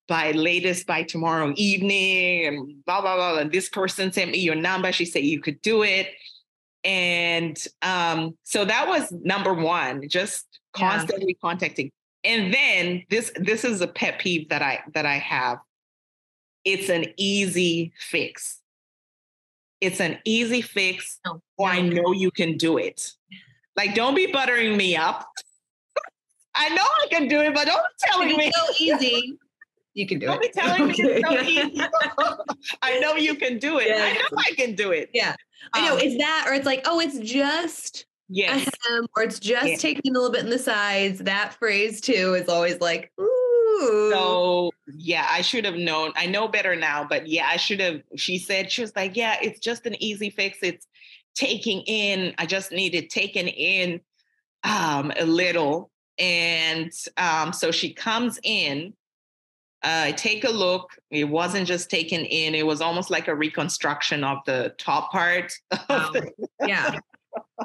Speaker 2: by latest by tomorrow evening and blah, blah, blah. And this person sent me your number. She said you could do it. And um, so that was number one, just constantly yeah. contacting. And then this this is a pet peeve that I that I have it's an easy fix. It's an easy fix, oh, or I know you can do it. Like, don't be buttering me up. I know I can do it, but don't tell me.
Speaker 1: It's so easy. You can do
Speaker 2: don't
Speaker 1: it.
Speaker 2: Don't be telling okay. me it's so easy. (laughs) I know you can do it. Yeah. I know I can do it.
Speaker 1: Yeah. I know. Um, it's that, or it's like, oh, it's just
Speaker 2: yes.
Speaker 1: or it's just taking a little bit in the sides. That phrase too is always like, ooh,
Speaker 2: so yeah, I should have known. I know better now, but yeah, I should have. She said she was like, yeah, it's just an easy fix. It's taking in. I just needed taken in um, a little, and um, so she comes in. Uh, take a look. It wasn't just taken in. It was almost like a reconstruction of the top part. (laughs)
Speaker 1: Wow. yeah. (laughs)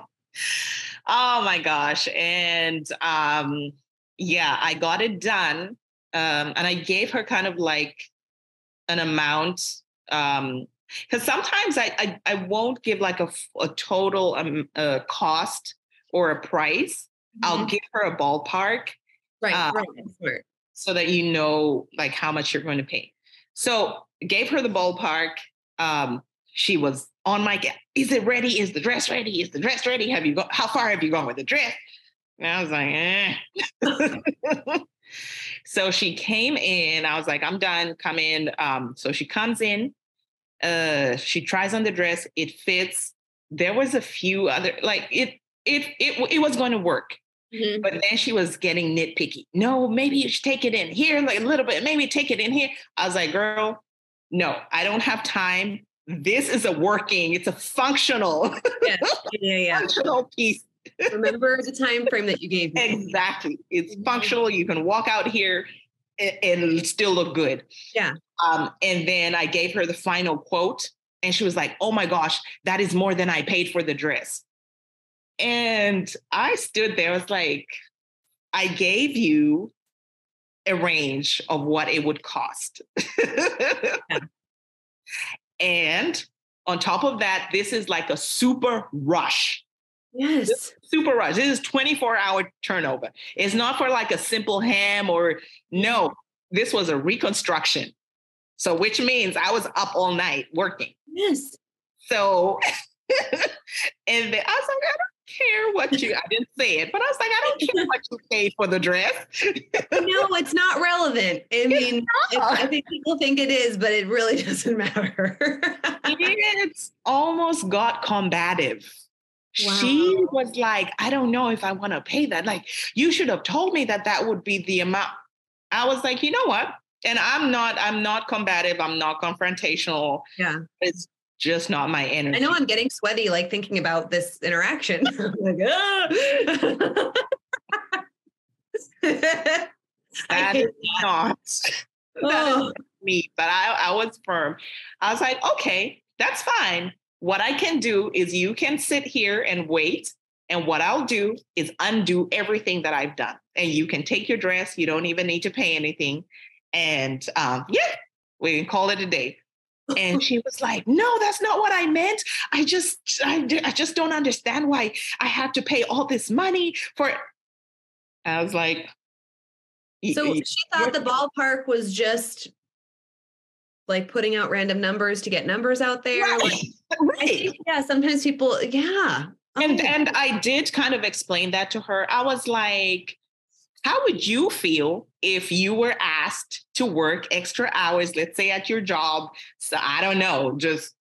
Speaker 2: oh my gosh. And um, yeah, I got it done um, and I gave her kind of like an amount because um, sometimes I, I, I won't give like a, a total um, uh, cost or a price. Mm-hmm. I'll give her a ballpark,
Speaker 1: right, uh, right,
Speaker 2: so that you know like how much you're going to pay. So gave her the ballpark. Um, she was on my is it ready? Is the dress ready? Is the dress ready? Have you go? How far have you gone with the dress? And I was like, eh. (laughs) So she came in. I was like, I'm done. Come in. Um, so she comes in. Uh, she tries on the dress. It fits. There was a few other like it. It it it was going to work. Mm-hmm. But then she was getting nitpicky. No, maybe you should take it in here, like a little bit. Maybe take it in here. I was like, girl, no, I don't have time. This is a working. It's a functional, (laughs)
Speaker 1: yeah, yeah, yeah.
Speaker 2: functional piece
Speaker 1: Remember the time frame that you gave me.
Speaker 2: Exactly. It's functional. You can walk out here and, still look good.
Speaker 1: Yeah.
Speaker 2: Um, and then I gave her the final quote, and she was like, "Oh my gosh, that is more than I paid for the dress." And I stood there. I was like, "I gave you a range of what it would cost." yeah. (laughs) And on top of that, this is like a super rush.
Speaker 1: Yes.
Speaker 2: Super rush. This is 24 hour turnover. It's not for like a simple ham or no, this was a reconstruction. So, which means I was up all night working.
Speaker 1: Yes.
Speaker 2: So, (laughs) and then I was like, I don't care what you, (laughs) I didn't say it, but I was like, I don't care what you paid for the dress. (laughs)
Speaker 1: no, it's not relevant. I mean, I think people think it is, but it really doesn't matter.
Speaker 2: it's almost got combative. Wow. She was like, I don't know if I want to pay that. Like, you should have told me that that would be the amount. I was like, you know what? And I'm not, I'm not combative. I'm not confrontational.
Speaker 1: Yeah.
Speaker 2: It's just not my energy.
Speaker 1: I know I'm getting sweaty, like thinking about this interaction. (laughs) like, ah. (laughs)
Speaker 2: that is not oh. me, but I, I was firm. I was like, okay, that's fine. What I can do is you can sit here and wait. And what I'll do is undo everything that I've done. And you can take your dress. You don't even need to pay anything. And um, yeah, we can call it a day. and she was like, "No, that's not what I meant. I just, I, I just don't understand why I have to pay all this money for." I was like,
Speaker 1: "So she thought the ballpark was just like putting out random numbers to get numbers out there."
Speaker 2: Right.
Speaker 1: Like, (laughs) right. yeah. Sometimes people, yeah.
Speaker 2: And oh. and I did kind of explain that to her. I was like, how would you feel if you were asked to work extra hours, let's say at your job? So I don't know, just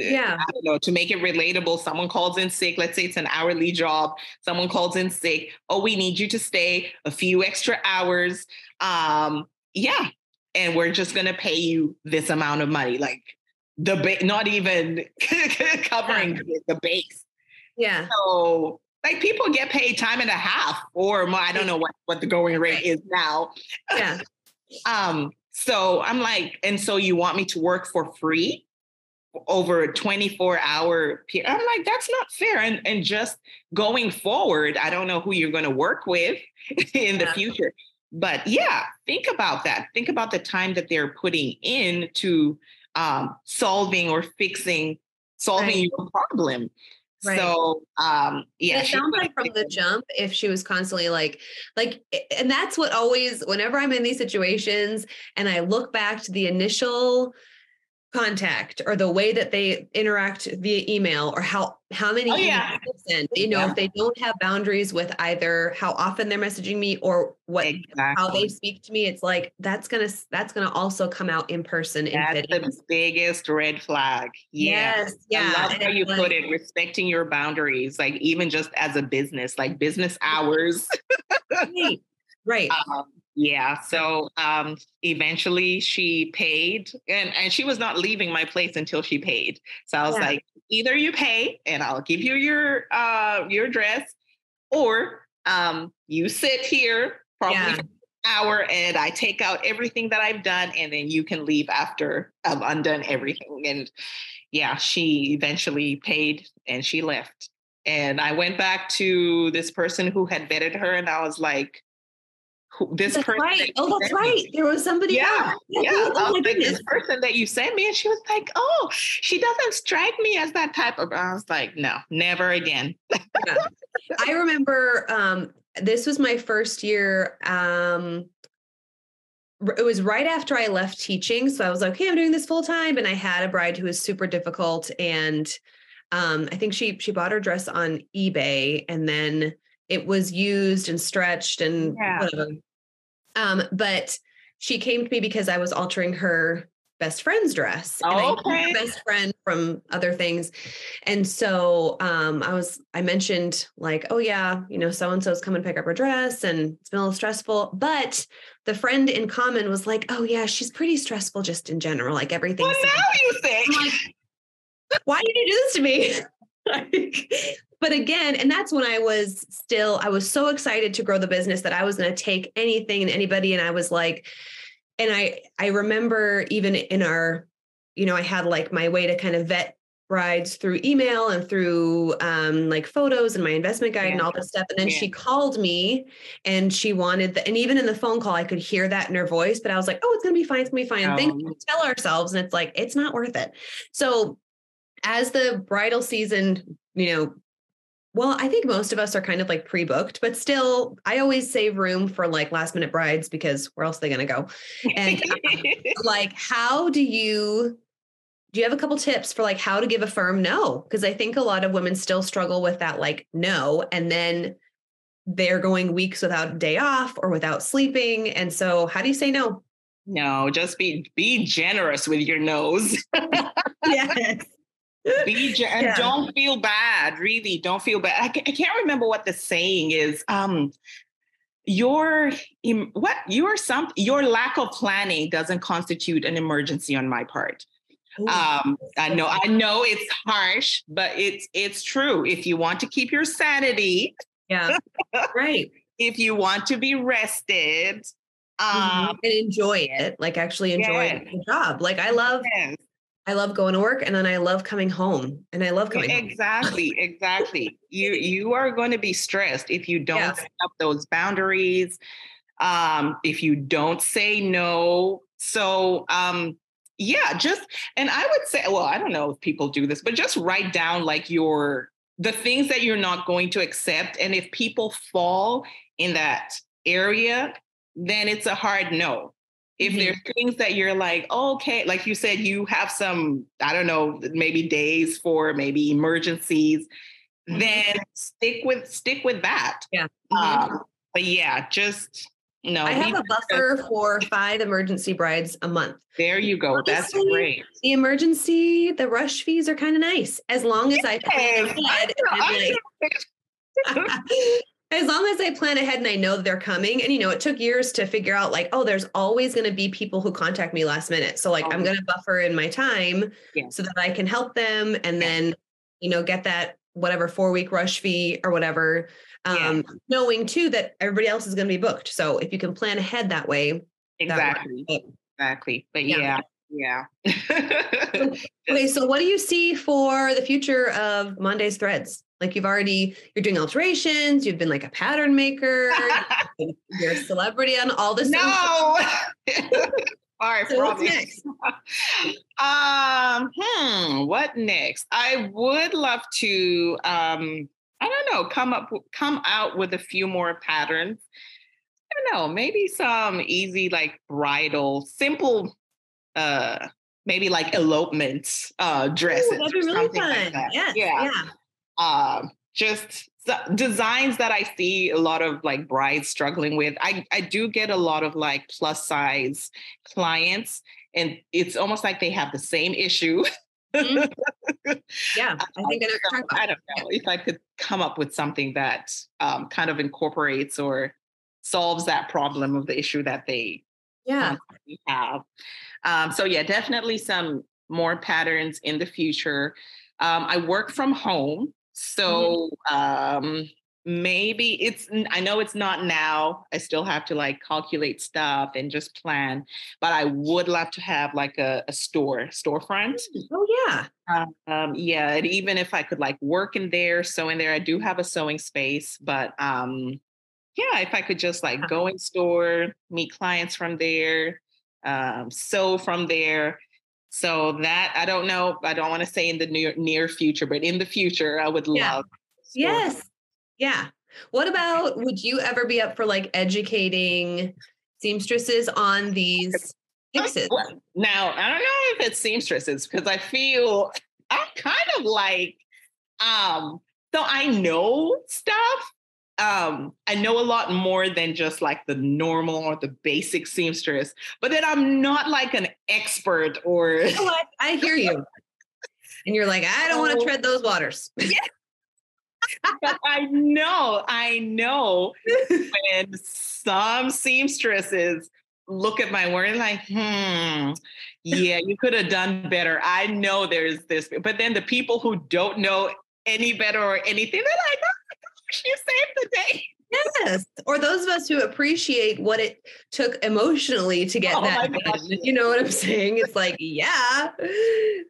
Speaker 2: eh,
Speaker 1: yeah,
Speaker 2: I don't know, to make it relatable. Someone calls in sick, let's say it's an hourly job. Someone calls in sick. Oh, we need you to stay a few extra hours. Um, yeah. And we're just gonna pay you this amount of money. Like the ba- not even (laughs) covering yeah. the base.
Speaker 1: Yeah.
Speaker 2: So like people get paid time and a half or more. I don't know what, what the going rate is now.
Speaker 1: Yeah. (laughs)
Speaker 2: um, so I'm like, and so you want me to work for free over a 24 hour period? I'm like, that's not fair. And and just going forward, I don't know who you're going to work with (laughs) in the future. But yeah, think about that. Think about the time that they're putting in to um, solving or fixing solving right. your problem. Right. So um yeah.
Speaker 1: It sounds like from the jump, if she was constantly like, like, and that's what always, whenever I'm in these situations and I look back to the initial contact or the way that they interact via email or how how many
Speaker 2: oh, yeah.
Speaker 1: send you know yeah. if they don't have boundaries with either how often they're messaging me or what exactly. how they speak to me it's like that's gonna that's gonna also come out in person
Speaker 2: that's in the biggest red flag
Speaker 1: yeah. yes
Speaker 2: yeah i love how you like, put it respecting your boundaries like even just as a business like business hours
Speaker 1: right, right. (laughs) Um,
Speaker 2: yeah. So um, eventually she paid, and, and she was not leaving my place until she paid. So I was yeah. like, either you pay and I'll give you your uh, your address, or um, you sit here probably yeah. an hour and I take out everything that I've done, and then you can leave after I've undone everything. And yeah, she eventually paid and she left. And I went back to this person who had vetted her, and I was like, this
Speaker 1: that's
Speaker 2: person.
Speaker 1: Right. Oh, that's right. Me. There was somebody
Speaker 2: yeah, else. Yeah. Oh, I was like, this person that you sent me. And she was like, oh, she doesn't strike me as that type of. I was like, no, never again.
Speaker 1: yeah. I remember um, this was my first year. Um, it was right after I left teaching. So I was like, okay, I'm doing this full time. And I had a bride who was super difficult. And um, I think she she bought her dress on eBay and then it was used and stretched and yeah. whatever. Um, but she came to me because I was altering her best friend's dress.
Speaker 2: and
Speaker 1: I
Speaker 2: okay.
Speaker 1: best friend from other things. And so um, I was, I mentioned like, oh yeah, you know, so-and-so's come and pick up her dress and it's been a little stressful. But the friend in common was like, oh yeah, she's pretty stressful just in general, like everything.
Speaker 2: Well, now you think. Like,
Speaker 1: Why did you do this to me? (laughs) like, but again, and that's when I was still, I was so excited to grow the business that I was going to take anything and anybody. And I was like, and I, I remember even in our, you know, I had like my way to kind of vet brides through email and through um, like photos and my investment guide yeah. and all this stuff. And then yeah. she called me and she wanted the, and even in the phone call, I could hear that in her voice, but I was like, oh, it's going to be fine. It's going to be fine. Um, Things we tell ourselves. And it's like, it's not worth it. So as the bridal season, you know, well, I think most of us are kind of like pre-booked, but still, I always save room for like last minute brides because where else are they going to go? And (laughs) um, like, how do you do you have a couple tips for like how to give a firm no? Because I think a lot of women still struggle with that like no, and then they're going weeks without a day off or without sleeping. And so, how do you say no?
Speaker 2: No, just be be generous with your noes. (laughs)
Speaker 1: yes.
Speaker 2: Be (laughs) and yeah. don't feel bad. Really, don't feel bad. I, I can't remember what the saying is. Um, your what your some your lack of planning doesn't constitute an emergency on my part. Um, I know, I know it's harsh, but it's it's true. If you want to keep your sanity,
Speaker 1: yeah, (laughs) right.
Speaker 2: if you want to be rested,
Speaker 1: mm-hmm. um, and enjoy it, like actually enjoy yes. the job. Like I love yes. I love going to work and then I love coming home and I love coming
Speaker 2: exactly home. exactly Exactly. you you are going to be stressed if you don't yeah. set up those boundaries um if you don't say no so um yeah, just and I would say, well, I don't know if people do this, but just write down like your the things that you're not going to accept. And if people fall in that area, then it's a hard no. If mm-hmm. there's things that you're like, oh, okay, like you said, you have some, I don't know, maybe days for maybe emergencies, mm-hmm. then stick with stick with that.
Speaker 1: Yeah. Mm-hmm.
Speaker 2: Um, but yeah, just no,
Speaker 1: I have a buffer for five emergency brides a month.
Speaker 2: There you go. Honestly, That's great.
Speaker 1: The emergency, the rush fees are kind of nice as long as I plan ahead. (laughs) (laughs) as long as I plan ahead and I know they're coming. And you know, it took years to figure out like, oh, there's always going to be people who contact me last minute. So like, oh. I'm going to buffer in my time yeah. so that I can help them and yeah. then, you know, get that whatever four week rush fee or whatever um, yeah. knowing too that everybody else is going to be booked. So if you can plan ahead that way,
Speaker 2: exactly, that exactly. But yeah. yeah.
Speaker 1: yeah. (laughs) okay, so what do you see for the future of Monde's threads? Like you've already you're doing alterations, you've been like a pattern maker, (laughs) you're a celebrity on all this.
Speaker 2: No. (laughs) All right, so what's next? (laughs) um, hmm, what next? I would love to um I don't know, come up come out with a few more patterns. I don't know, maybe some easy like bridal, simple uh maybe like elopement uh dresses Ooh, that'd be really fun. Like
Speaker 1: yes, yeah.
Speaker 2: Yeah. Um just designs that I see a lot of like brides struggling with. I, I do get a lot of like plus size clients, and it's almost like they have the same issue
Speaker 1: Mm-hmm. (laughs) yeah, I think I,
Speaker 2: know I don't know if I could come up with something that um, kind of incorporates or solves that problem of the issue that they
Speaker 1: yeah
Speaker 2: have. Um, so yeah, definitely some more patterns in the future. Um, I work from home. So mm-hmm. um, maybe it's i know it's not now i still have to like calculate stuff and just plan but i would love to have like a, a store storefront
Speaker 1: mm, oh yeah
Speaker 2: um, yeah and even if i could like work in there sew in there i do have a sewing space but um yeah if i could just like uh-huh. go in store meet clients from there um sew from there so that i don't know i don't want to say in the near near future but in the future i would yeah. love
Speaker 1: yes yeah. What about would you ever be up for like educating seamstresses on these fixes?
Speaker 2: Now, I don't know if it's seamstresses because I feel I'm kind of like, um, so I know stuff. Um, I know a lot more than just like the normal or the basic seamstress, but then I'm not like an expert or.
Speaker 1: You know I hear you. and you're like, I don't want to tread those waters. (laughs)
Speaker 2: yeah but I know, I know when some seamstresses look at my work and like, hmm, yeah, you could have done better. I know there's this, but then the people who don't know any better or anything, they're like, (laughs) you saved the day.
Speaker 1: Yes. Or those of us who appreciate what it took emotionally to get oh that. You know what I'm saying? It's like, yeah.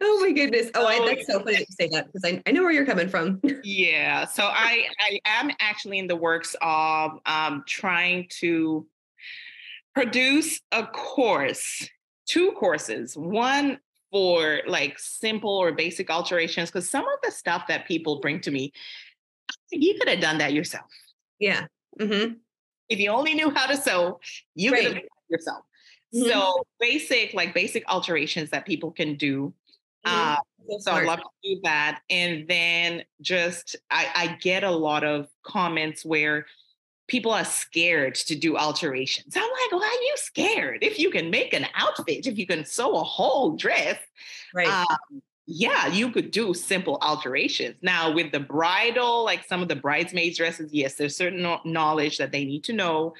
Speaker 1: Oh my goodness. Oh, I, that's so funny to say that because I, I know where you're coming from. (laughs)
Speaker 2: yeah. So I, I am actually in the works of um, trying to produce a course, two courses, one for like simple or basic alterations, because some of the stuff that people bring to me, you could have done that yourself.
Speaker 1: Yeah. Mm-hmm.
Speaker 2: If you only knew how to sew, you right. could have yourself. Mm-hmm. So basic, like basic alterations that people can do. Mm-hmm. Uh, so I love to do that. And then just I, I get a lot of comments where people are scared to do alterations. I'm like, why are you scared? If you can make an outfit, if you can sew a whole dress,
Speaker 1: right. Um,
Speaker 2: yeah, you could do simple alterations. Now, with the bridal, like some of the bridesmaids' dresses, yes, there's certain knowledge that they need to know.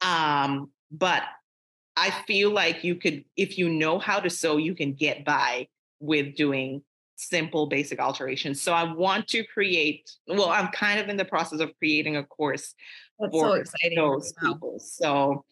Speaker 2: Um, but I feel like you could, if you know how to sew, you can get by with doing simple basic alterations. So I want to create, well, I'm kind of in the process of creating a course
Speaker 1: That's for so exciting.
Speaker 2: those wow. people. So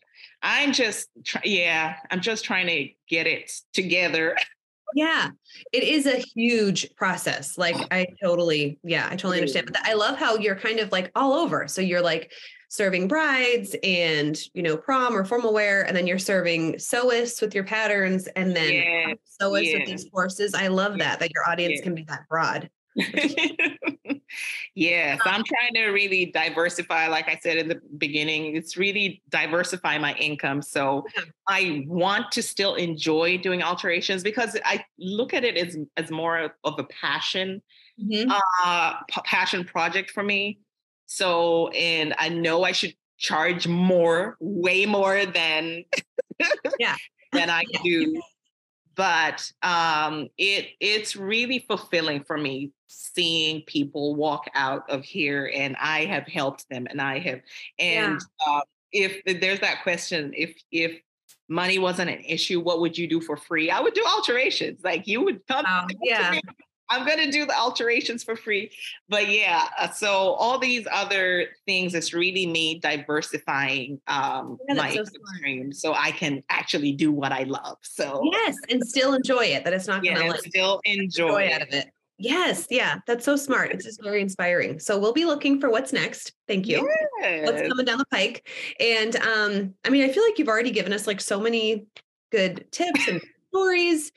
Speaker 2: I'm just, yeah, I'm just trying to get it together (laughs)
Speaker 1: Yeah, it is a huge process. Like I totally, yeah, I totally understand. But I love how you're kind of like all over. So you're like serving brides and you know prom or formal wear and then you're serving sewists with your patterns and then
Speaker 2: Yes,
Speaker 1: sewists with these courses i love that that your audience
Speaker 2: yes.
Speaker 1: can be that broad (laughs) (laughs)
Speaker 2: yes, I'm trying to really diversify. Like I said in the beginning, it's really diversify my income. So I want to still enjoy doing alterations because I look at it as as more of a passion,
Speaker 1: Mhm.
Speaker 2: uh, p- passion project for me. So, and I know I should charge more, way more than
Speaker 1: Yeah. (laughs)
Speaker 2: than I (laughs) do but um, it it's really fulfilling for me seeing people walk out of here and I have helped them and I have and uh, if there's that question if if money wasn't an issue what would you do for free? I would do alterations like you would come
Speaker 1: Wow,
Speaker 2: come (laughs) to
Speaker 1: yeah.
Speaker 2: I'm going to do the alterations for free. But yeah uh, so all these other things it's really me diversifying um
Speaker 1: Yeah,
Speaker 2: my
Speaker 1: so
Speaker 2: stream so I can actually do what I love so
Speaker 1: yes and still enjoy it that it's not
Speaker 2: yeah,
Speaker 1: gonna
Speaker 2: and
Speaker 1: like
Speaker 2: still enjoy
Speaker 1: joy
Speaker 2: it.
Speaker 1: out of it yes yeah that's so smart it's just very inspiring so we'll be looking for what's next thank you what's coming down the pike. And um, I mean, I feel like you've already given us like so many good tips and (laughs) stories.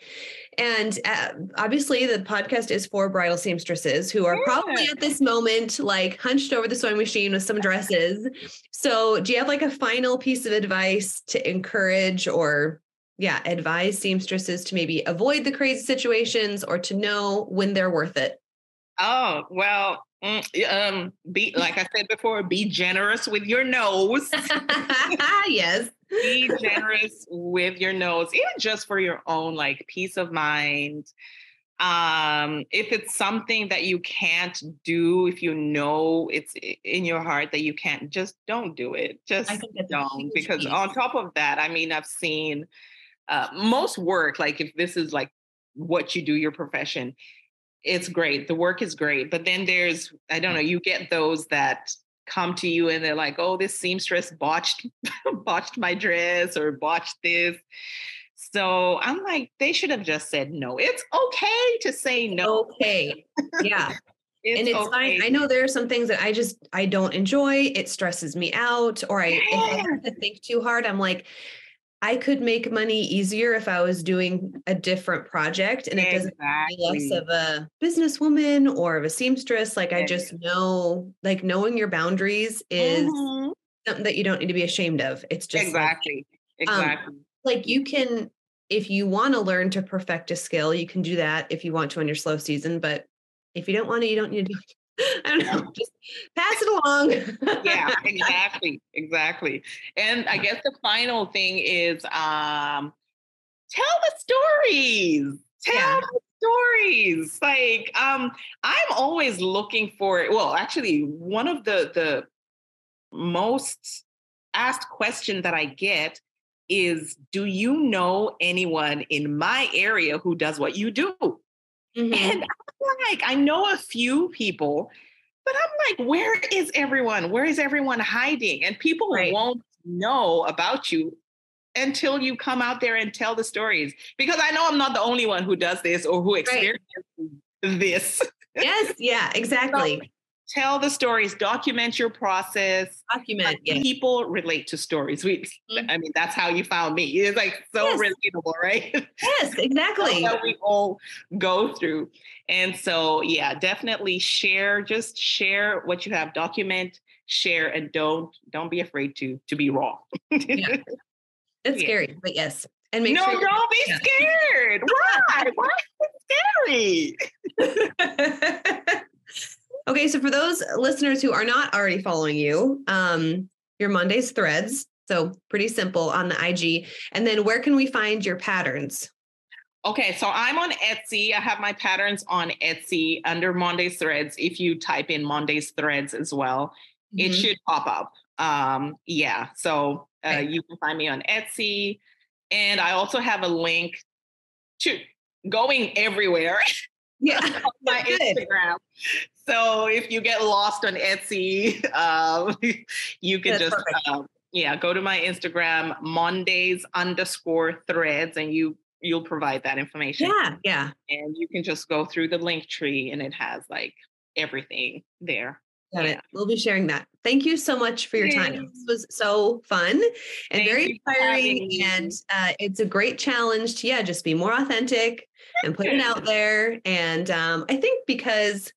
Speaker 1: And uh, obviously, the podcast is for bridal seamstresses who are probably at this moment like hunched over the sewing machine with some dresses. So, do you have like a final piece of advice to encourage or yeah, advise seamstresses to maybe avoid the crazy situations or to know when they're worth it?
Speaker 2: Oh well, mm, um, be like I said before, be generous with your noes. (laughs)
Speaker 1: yes.
Speaker 2: be generous with your noes, even just for your own like peace of mind. Um, if it's something that you can't do, if you know it's in your heart that you can't, just don't do it. Just don't. Because
Speaker 1: piece.
Speaker 2: on top of that, I mean, I've seen uh, most work, like if this is like what you do, your profession, it's great. The work is great. But then there's, I don't know, you get those that come to you and they're like, oh, this seamstress botched (laughs) botched my dress or botched this. So I'm like, they should have just said no. It's okay to say no.
Speaker 1: Okay. Yeah. (laughs) and it's fine. I know there are some things that I just I don't enjoy. It stresses me out, or I if I have to think too hard. I'm like, I could make money easier if I was doing a different project, and it doesn't be less of a businesswoman or of a seamstress. Like I just know, like knowing your boundaries is
Speaker 2: Mhm.
Speaker 1: something that you don't need to be ashamed of. It's just like-
Speaker 2: exactly. Exactly.
Speaker 1: like you can if you want to learn to perfect a skill you can do that if you want to on your slow season but if you don't want to you don't need to (laughs) i don't know just pass it along
Speaker 2: yeah, (laughs) exactly, exactly. And I guess the final thing is um tell the stories. Tell
Speaker 1: Yeah.
Speaker 2: the stories. Like um I'm always looking for well, actually one of the the most asked question that I get is do you know anyone in my area who does what you do?
Speaker 1: Mhm.
Speaker 2: And I'm like, I know a few people, but I'm like, where is everyone? Where is everyone hiding? And people
Speaker 1: Right.
Speaker 2: won't know about you until you come out there and tell the stories. Because I know I'm not the only one who does this or who experiences this.
Speaker 1: yes yeah (laughs) exactly
Speaker 2: Tell the stories, document your process.
Speaker 1: document yes.
Speaker 2: People relate to stories. We,
Speaker 1: Mhm.
Speaker 2: I mean, that's how you found me. It's like so
Speaker 1: Yes.
Speaker 2: relatable, right?
Speaker 1: yes (laughs) exactly
Speaker 2: that we all go through. And so, yeah, definitely share. Just share what you have. Document, share, and don't don't be afraid to to be raw.
Speaker 1: Yeah. it's (laughs)
Speaker 2: yeah.
Speaker 1: scary but yes and make
Speaker 2: no,
Speaker 1: sure
Speaker 2: don't be
Speaker 1: Yeah.
Speaker 2: scared. Why? Why is it scary? (laughs)
Speaker 1: okay, so for those listeners who are not already following you, um, your Monde's threads, so pretty simple on the IG. And then where can we find your patterns?
Speaker 2: Okay, so I'm on Etsy. I have my patterns on Etsy under Monde's Threads. If you type in Monde's Threads as well, it
Speaker 1: Mhm.
Speaker 2: should pop up. Um, yeah, so uh,
Speaker 1: Okay.
Speaker 2: you can find me on Etsy, and I also have a link to going everywhere (laughs)
Speaker 1: yeah. (laughs) (laughs)
Speaker 2: on my. Instagram. So if you get lost on Etsy, (laughs) um, you can
Speaker 1: That's
Speaker 2: just um, yeah go to my Instagram Mondes underscore Threads, and you you'll provide that information
Speaker 1: Yeah. Yeah.
Speaker 2: and you can just go through the link tree and it has like everything there
Speaker 1: Got yeah. it. We'll be sharing that. Thank you so much for your time. This was so fun and Thank very inspiring. And uh, it's a great challenge to, yeah, just be more authentic and put it out there. And um, I think because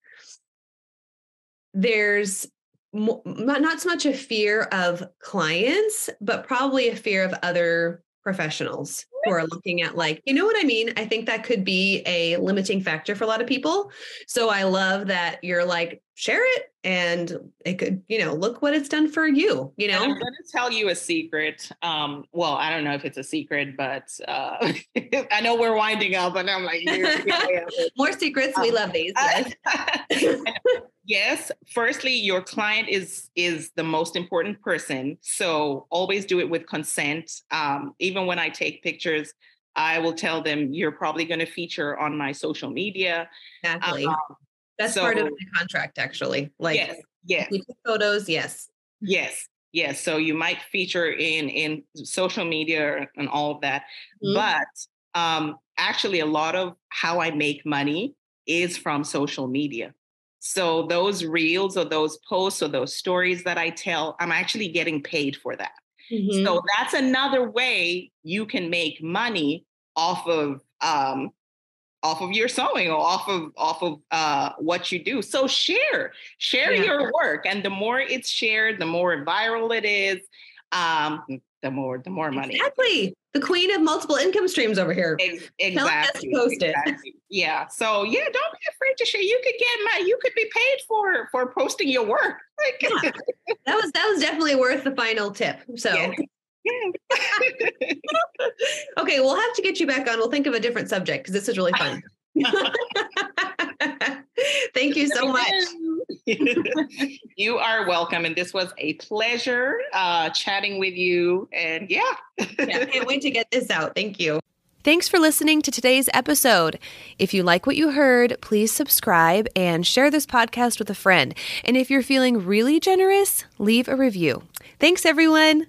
Speaker 1: there's not, not so much a fear of clients, but probably a fear of other professionals who are looking at like you know what i mean? I think that could be a limiting factor for a lot of people. So i love that you're like share it and it could you know look what it's done for you you know?
Speaker 2: And i'm going to tell you a secret um well i don't know if it's a secret but uh (laughs) i know we're winding up and i'm like (laughs)
Speaker 1: more secrets um, we love these
Speaker 2: yes. (laughs) yes firstly your client is is the most important person so always do it with consent um even when i take pictures i will tell them you're probably going to feature on my social media
Speaker 1: exactly um, that's so, part of the contract, actually. Like, yes, yes. photos, yes,
Speaker 2: yes, yes. So you might feature in in social media and all of that, mm-hmm. but um, actually, a lot of how I make money is from social media. So those reels or those posts or those stories that I tell, I'm actually getting paid for that. Mm-hmm. So that's another way you can make money off of um, off of your sewing or off of off of uh, what you do. So share, share yeah. your work, and the more it's shared, the more viral it is. Um, the more the more money.
Speaker 1: Exactly. The queen of multiple income streams over here.
Speaker 2: exactly. Post it. Exactly. Yeah. So yeah, don't be afraid to share. You could get my you could be paid for for posting your work.
Speaker 1: yeah. (laughs) That was that was definitely worth the final tip. So yeah. (laughs) okay, we'll have to get you back on. We'll think of a different subject because this is really fun. (laughs) (laughs) Thank you so much. (laughs)
Speaker 2: you are welcome. And this was a pleasure uh, chatting with you. And yeah.
Speaker 1: yeah, can't wait to get this out. Thank you.
Speaker 3: Thanks for listening to today's episode. If you like what you heard, please subscribe and share this podcast with a friend. And if you're feeling really generous, leave a review. Thanks, everyone.